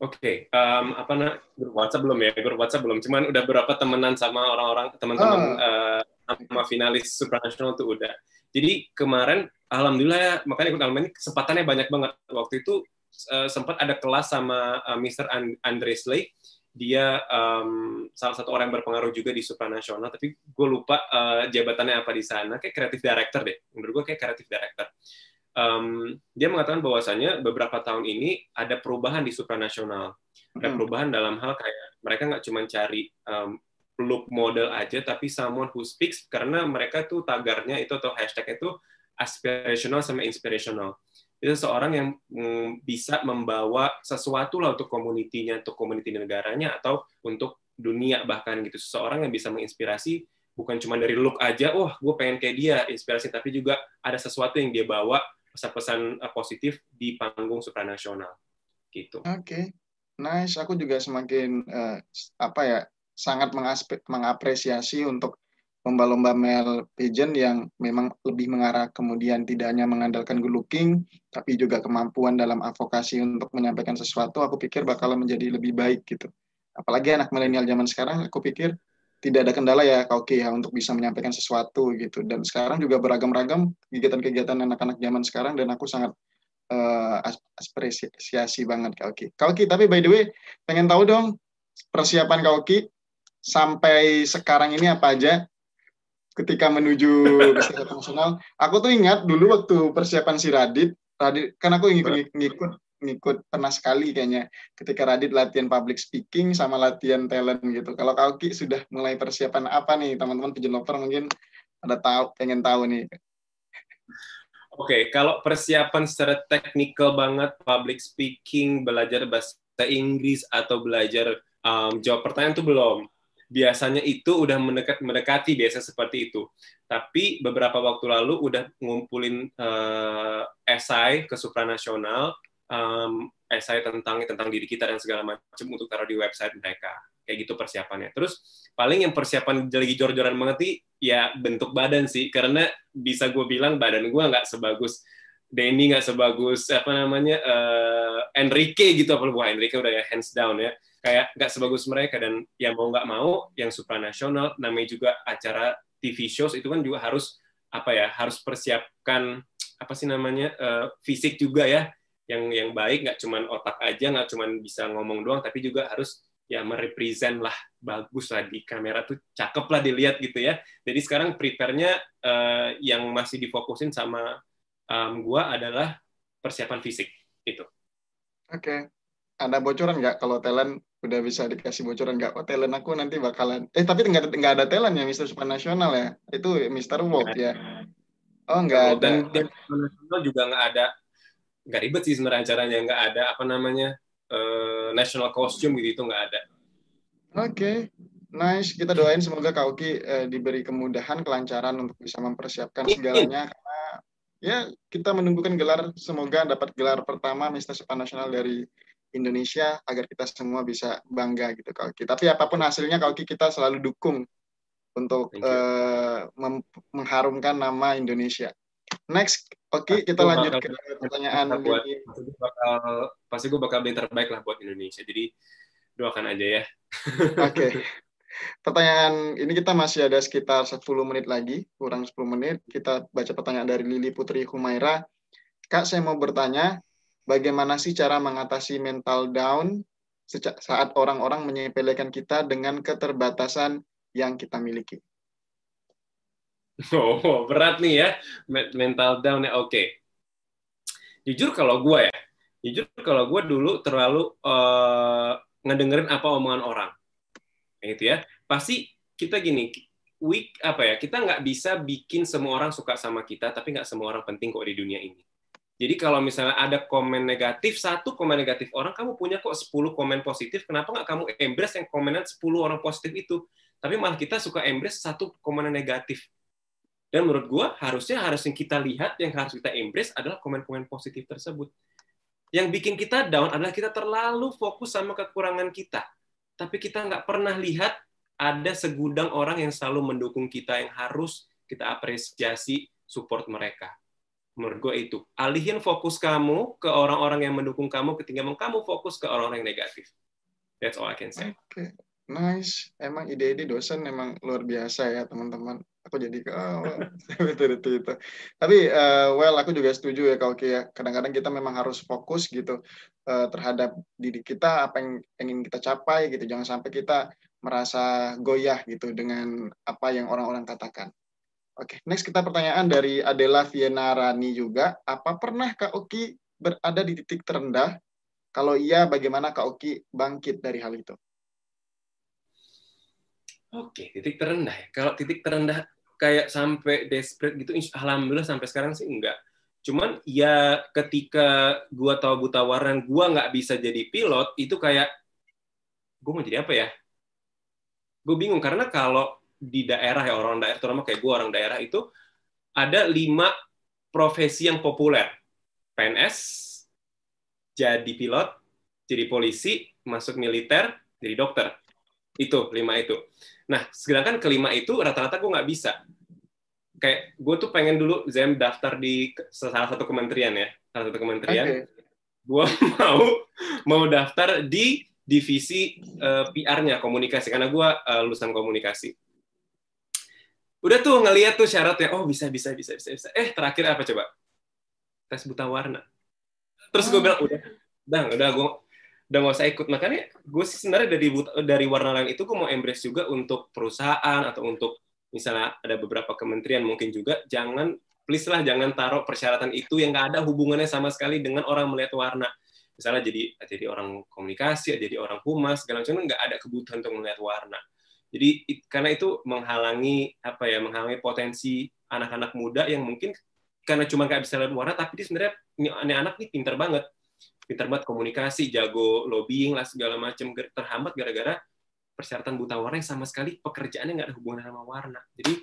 Oke, okay. um, apa nak grup WhatsApp belum ya? Grup WhatsApp belum. Cuman udah berapa temenan sama orang-orang teman-teman uh, sama finalis supranasional tuh udah. Jadi kemarin alhamdulillah ya makanya ikut alumni kesempatannya banyak banget. Waktu itu uh, sempat ada kelas sama uh, Mr. Andre Slay. Dia um, salah satu orang yang berpengaruh juga di supranasional, tapi gue lupa uh, jabatannya apa di sana. Kayak kreatif director deh. Menurut gue kayak kreatif director. Um, dia mengatakan bahwasanya beberapa tahun ini ada perubahan di supranasional. Ada perubahan dalam hal kayak mereka nggak cuma cari um, look model aja, tapi someone who speaks karena mereka tuh tagarnya itu atau hashtag itu aspirational sama inspirational. Itu seorang yang mm, bisa membawa sesuatu lah untuk komunitinya, untuk komuniti negaranya, atau untuk dunia bahkan gitu. Seseorang yang bisa menginspirasi bukan cuma dari look aja, wah oh, gue pengen kayak dia, inspirasi, tapi juga ada sesuatu yang dia bawa pesan-pesan eh, positif di panggung supranasional gitu. Oke, okay. nice. Aku juga semakin uh, apa ya sangat mengapresiasi untuk lomba-lomba male pageant yang memang lebih mengarah kemudian tidak hanya mengandalkan good looking, tapi juga kemampuan dalam advokasi untuk menyampaikan sesuatu, aku pikir bakal menjadi lebih baik gitu. Apalagi anak milenial zaman sekarang, aku pikir tidak ada kendala ya oke ya untuk bisa menyampaikan sesuatu gitu. Dan sekarang juga beragam-ragam kegiatan-kegiatan anak-anak zaman sekarang dan aku sangat uh, apresiasi banget. Kak Oki, tapi by the way, pengen tahu dong persiapan Kak Oki sampai sekarang ini apa aja ketika menuju bisnis internasional. Aku tuh ingat dulu waktu persiapan si Radit, Radit kan aku ngikut ngikut ngikut pernah sekali kayaknya ketika Radit latihan public speaking sama latihan talent gitu. Kalau Kauki sudah mulai persiapan apa nih teman-teman pigeon lover mungkin ada tahu pengen tahu nih. Oke, okay, kalau persiapan secara teknikal banget public speaking, belajar bahasa Inggris atau belajar um, jawab pertanyaan itu belum biasanya itu udah mendekat mendekati biasa seperti itu. Tapi beberapa waktu lalu udah ngumpulin uh, esai ke supranasional, um, esai tentang tentang diri kita dan segala macam untuk taruh di website mereka. Kayak gitu persiapannya. Terus paling yang persiapan lagi jor-joran banget ya bentuk badan sih, karena bisa gue bilang badan gue nggak sebagus Denny nggak sebagus apa namanya uh, Enrique gitu apa wah Enrique udah ya hands down ya kayak nggak sebagus mereka dan yang mau nggak mau yang supranasional namanya juga acara TV shows itu kan juga harus apa ya harus persiapkan apa sih namanya uh, fisik juga ya yang yang baik nggak cuman otak aja nggak cuman bisa ngomong doang tapi juga harus ya merepresent lah bagus lah di kamera tuh cakep lah dilihat gitu ya. Jadi sekarang prepare-nya uh, yang masih difokusin sama um, gua adalah persiapan fisik itu. Oke. Okay. ada bocoran nggak kalau talent udah bisa dikasih bocoran nggak? Oh talent aku nanti bakalan eh tapi nggak nggak ada talent ya Mister Nasional ya? Itu Mister World ya? Oh nggak ada. dan, dan nasional juga nggak ada nggak ribet sih sebenarnya acaranya nggak ada apa namanya uh, national costume gitu itu nggak ada oke okay. nice kita doain semoga Kauki uh, diberi kemudahan kelancaran untuk bisa mempersiapkan segalanya karena ya kita menunggukan gelar semoga dapat gelar pertama Mister Nasional dari Indonesia agar kita semua bisa bangga gitu kalau kita. Tapi apa pun hasilnya kalau kita selalu dukung untuk uh, mengharumkan nama Indonesia. Next, oke okay, kita lanjut ke pertanyaan buat, pasti gue bakal pasti gue bakal beli terbaik lah buat Indonesia. Jadi doakan aja ya. oke. Okay. Pertanyaan ini kita masih ada sekitar 10 menit lagi, kurang 10 menit. Kita baca pertanyaan dari Lili Putri Humaira. Kak, saya mau bertanya, bagaimana sih cara mengatasi mental down saat orang-orang menyepelekan kita dengan keterbatasan yang kita miliki. Oh, berat nih ya. Mental down ya. Oke. Okay. Jujur kalau gue ya, jujur kalau gue dulu terlalu uh, ngedengerin apa omongan orang. Gitu ya. Pasti kita gini, week apa ya, kita nggak bisa bikin semua orang suka sama kita, tapi nggak semua orang penting kok di dunia ini. Jadi kalau misalnya ada komen negatif, satu komen negatif orang, kamu punya kok 10 komen positif, kenapa nggak kamu embrace yang komenan 10 orang positif itu? Tapi malah kita suka embrace satu komen negatif. Dan menurut gue, harusnya harus yang kita lihat, yang harus kita embrace adalah komen-komen positif tersebut. Yang bikin kita down adalah kita terlalu fokus sama kekurangan kita. Tapi kita nggak pernah lihat ada segudang orang yang selalu mendukung kita, yang harus kita apresiasi support mereka menurut gue itu alihin fokus kamu ke orang-orang yang mendukung kamu ketimbang kamu fokus ke orang-orang yang negatif that's all I can say okay. nice emang ide-ide dosen emang luar biasa ya teman-teman aku jadi itu itu tapi uh, well aku juga setuju ya kalau kayak kadang-kadang kita memang harus fokus gitu uh, terhadap diri kita apa yang ingin kita capai gitu jangan sampai kita merasa goyah gitu dengan apa yang orang-orang katakan Oke, okay, next kita pertanyaan dari Adela Viena Rani juga. Apa pernah Kak Oki berada di titik terendah? Kalau iya, bagaimana Kak Oki bangkit dari hal itu? Oke, titik terendah ya. Kalau titik terendah kayak sampai desperate gitu, alhamdulillah sampai sekarang sih enggak. Cuman ya ketika gua tahu buta warna, gua nggak bisa jadi pilot, itu kayak gua mau jadi apa ya? Gue bingung karena kalau di daerah ya orang daerah terutama kayak gua orang daerah itu ada lima profesi yang populer. PNS, jadi pilot, jadi polisi, masuk militer, jadi dokter. Itu lima itu. Nah, sedangkan kelima itu rata-rata gue nggak bisa. Kayak gue tuh pengen dulu Zem daftar di salah satu kementerian ya, salah satu kementerian. Okay. Gue mau mau daftar di divisi uh, eh, PR-nya komunikasi karena gue uh, lulusan komunikasi. Udah tuh ngeliat tuh syaratnya, oh bisa bisa bisa bisa bisa. Eh terakhir apa coba? Tes buta warna. Terus gue oh. bilang udah, udah udah gue udah nggak usah ikut. Makanya gue sih sebenarnya dari dari warna lain itu gue mau embrace juga untuk perusahaan atau untuk misalnya ada beberapa kementerian mungkin juga jangan please lah jangan taruh persyaratan itu yang nggak ada hubungannya sama sekali dengan orang melihat warna. Misalnya jadi jadi orang komunikasi jadi orang humas segala macam nggak ada kebutuhan untuk melihat warna. Jadi karena itu menghalangi apa ya menghalangi potensi anak-anak muda yang mungkin karena cuma nggak bisa lihat warna tapi dia sebenarnya ini anak nih pinter banget pintar banget komunikasi, jago lobbying lah segala macam terhambat gara-gara persyaratan buta warna yang sama sekali pekerjaannya nggak ada hubungan sama warna. Jadi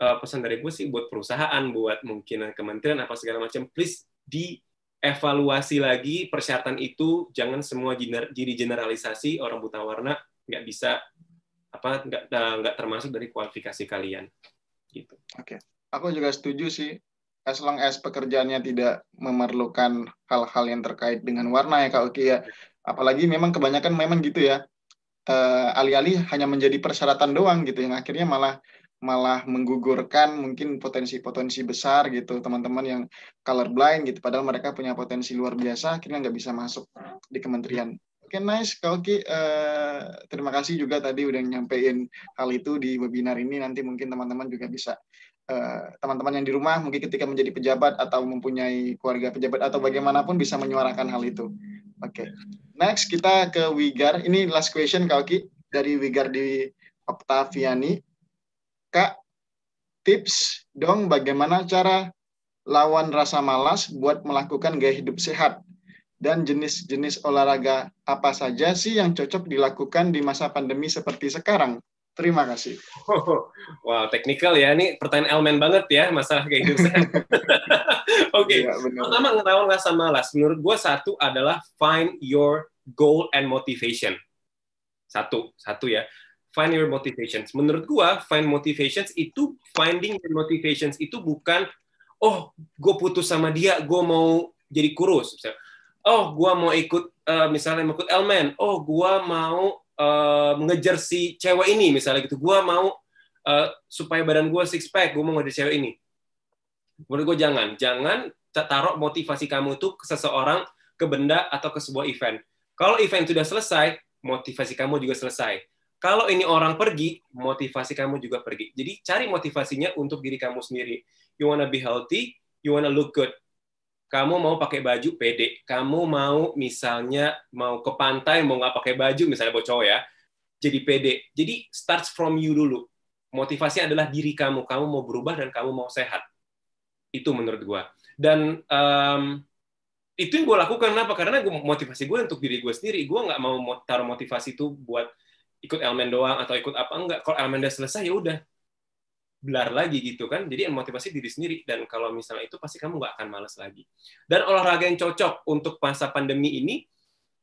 uh, pesan dari gue sih buat perusahaan, buat mungkin kementerian apa segala macam, please dievaluasi lagi persyaratan itu, jangan semua gener, jadi generalisasi orang buta warna nggak bisa apa nggak nggak termasuk dari kualifikasi kalian. Gitu. Oke, okay. aku juga setuju sih as long as pekerjaannya tidak memerlukan hal-hal yang terkait dengan warna ya Kak Oki ya. Apalagi memang kebanyakan memang gitu ya. Uh, alih-alih hanya menjadi persyaratan doang gitu yang akhirnya malah malah menggugurkan mungkin potensi-potensi besar gitu teman-teman yang colorblind gitu padahal mereka punya potensi luar biasa akhirnya nggak bisa masuk di kementerian Oke, okay, nice. Kak Oki, uh, terima kasih juga tadi udah nyampein hal itu di webinar ini. Nanti mungkin teman-teman juga bisa Eh, teman-teman yang di rumah mungkin ketika menjadi pejabat atau mempunyai keluarga pejabat atau bagaimanapun bisa menyuarakan hal itu. Oke. Okay. Next kita ke Wigar. Ini last question Kak Oki dari Wigar di Octaviani. Kak, tips dong bagaimana cara lawan rasa malas buat melakukan gaya hidup sehat dan jenis-jenis olahraga apa saja sih yang cocok dilakukan di masa pandemi seperti sekarang? Terima kasih. Oh, wow, teknikal ya. Ini pertanyaan elemen banget ya masalah kayak gitu. Oke, okay. ya, pertama ngelawan rasa malas. Menurut gue satu adalah find your goal and motivation. Satu, satu ya. Find your motivations. Menurut gue, find motivations itu finding your motivations itu bukan oh gue putus sama dia, gue mau jadi kurus. Oh, gue mau ikut uh, misalnya mau ikut Elmen. Oh, gue mau uh, ngejar si cewek ini misalnya gitu. Gue mau uh, supaya badan gue six pack gue mau ngejar cewek ini. Menurut gue jangan. Jangan taruh motivasi kamu itu ke seseorang ke benda atau ke sebuah event. Kalau event sudah selesai motivasi kamu juga selesai. Kalau ini orang pergi motivasi kamu juga pergi. Jadi cari motivasinya untuk diri kamu sendiri. You wanna be healthy you wanna look good kamu mau pakai baju pede, kamu mau misalnya mau ke pantai mau nggak pakai baju misalnya buat cowok ya, jadi pede. Jadi starts from you dulu. Motivasi adalah diri kamu, kamu mau berubah dan kamu mau sehat. Itu menurut gue. Dan um, itu yang gue lakukan kenapa? Karena gue motivasi gue untuk diri gue sendiri. Gue nggak mau taruh motivasi itu buat ikut elemen doang atau ikut apa enggak. Kalau elemen udah selesai ya udah belar lagi gitu kan. Jadi motivasi diri sendiri dan kalau misalnya itu pasti kamu nggak akan malas lagi. Dan olahraga yang cocok untuk masa pandemi ini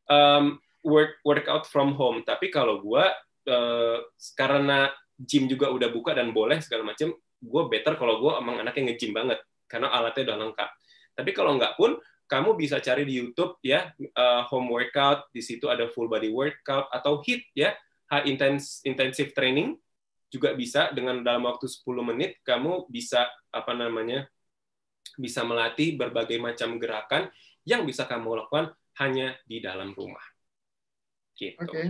um, work workout from home. Tapi kalau gue uh, karena gym juga udah buka dan boleh segala macam, gue better kalau gue emang anaknya nge-gym banget karena alatnya udah lengkap. Tapi kalau nggak pun kamu bisa cari di YouTube ya uh, home workout, di situ ada full body workout atau HIIT ya high intense intensive training juga bisa dengan dalam waktu 10 menit kamu bisa apa namanya bisa melatih berbagai macam gerakan yang bisa kamu lakukan hanya di dalam rumah. Gitu. Oke, okay.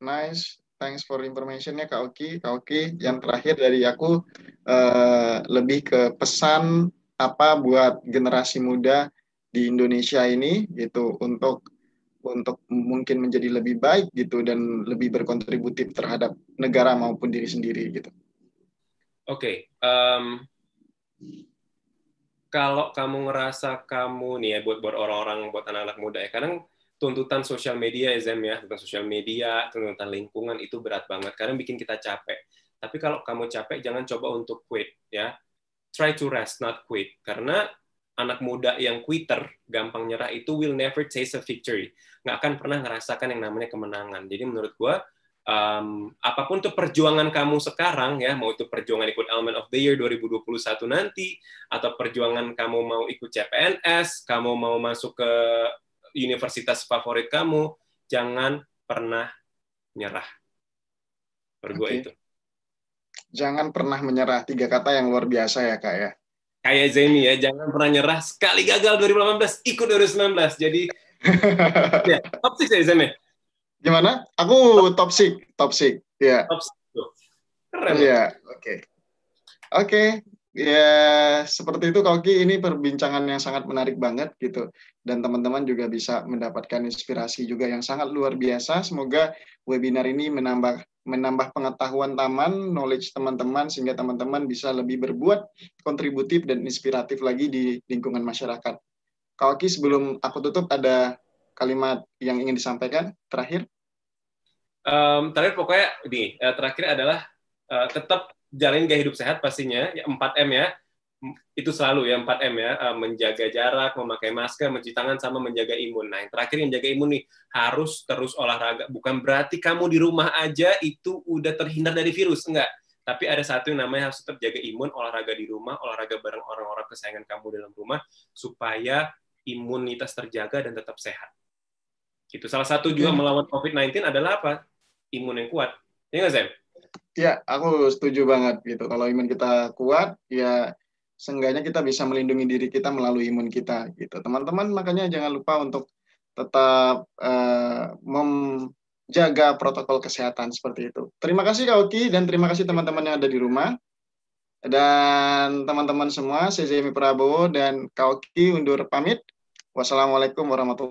nice. Thanks for information-nya Kak Oki. Kak Oki, yang terakhir dari aku uh, lebih ke pesan apa buat generasi muda di Indonesia ini gitu untuk untuk mungkin menjadi lebih baik gitu dan lebih berkontributif terhadap negara maupun diri sendiri gitu. Oke, okay, um, kalau kamu ngerasa kamu nih ya buat buat orang-orang buat anak-anak muda ya kadang tuntutan sosial media ya Zem ya tuntutan sosial media tuntutan lingkungan itu berat banget kadang bikin kita capek. Tapi kalau kamu capek jangan coba untuk quit ya. Try to rest not quit. Karena anak muda yang quitter, gampang nyerah itu will never taste a victory. Nggak akan pernah ngerasakan yang namanya kemenangan. Jadi menurut gue, um, apa pun tuh perjuangan kamu sekarang ya, mau itu perjuangan ikut Element of the Year 2021 nanti, atau perjuangan kamu mau ikut CPNS, kamu mau masuk ke universitas favorit kamu, jangan pernah nyerah. Menurut gue okay. itu. Jangan pernah menyerah, tiga kata yang luar biasa ya kak ya kayak Zemi ya, jangan pernah nyerah. Sekali gagal 2018, ikut 2019. Jadi ya, top 6 ya Zemi. Gimana? Aku top 6, top 6. Ya. Top 6. Keren. Iya, oke. Okay. Oke, okay. Ya seperti itu Koki, ini perbincangan yang sangat menarik banget gitu. Dan teman-teman juga bisa mendapatkan inspirasi juga yang sangat luar biasa. Semoga webinar ini menambah menambah pengetahuan taman, knowledge teman-teman sehingga teman-teman bisa lebih berbuat kontributif dan inspiratif lagi di lingkungan masyarakat. Kak Oki, sebelum aku tutup ada kalimat yang ingin disampaikan terakhir? Um, terakhir pokoknya ini uh, terakhir adalah uh, tetap jalin gaya hidup sehat pastinya ya 4M ya itu selalu ya 4M ya, eh, menjaga jarak, memakai masker, mencuci tangan, sama menjaga imun. Nah, yang terakhir yang jaga imun nih, harus terus olahraga. Bukan berarti kamu di rumah aja itu udah terhindar dari virus, enggak. Tapi ada satu yang namanya harus tetap jaga imun, olahraga di rumah, olahraga bareng orang-orang kesayangan kamu dalam rumah, supaya imunitas terjaga dan tetap sehat. Gitu. Salah satu juga melawan COVID-19 adalah apa? Imun yang kuat. Ya nggak, Zem? Ya, aku setuju banget gitu. Kalau imun kita kuat, ya seenggaknya kita bisa melindungi diri kita melalui imun kita gitu. Teman-teman makanya jangan lupa untuk tetap uh, menjaga protokol kesehatan seperti itu. Terima kasih Kak Oki dan terima kasih teman-teman yang ada di rumah. Dan teman-teman semua saya Zemi Prabowo dan Kak Oki undur pamit. Wassalamualaikum warahmatullahi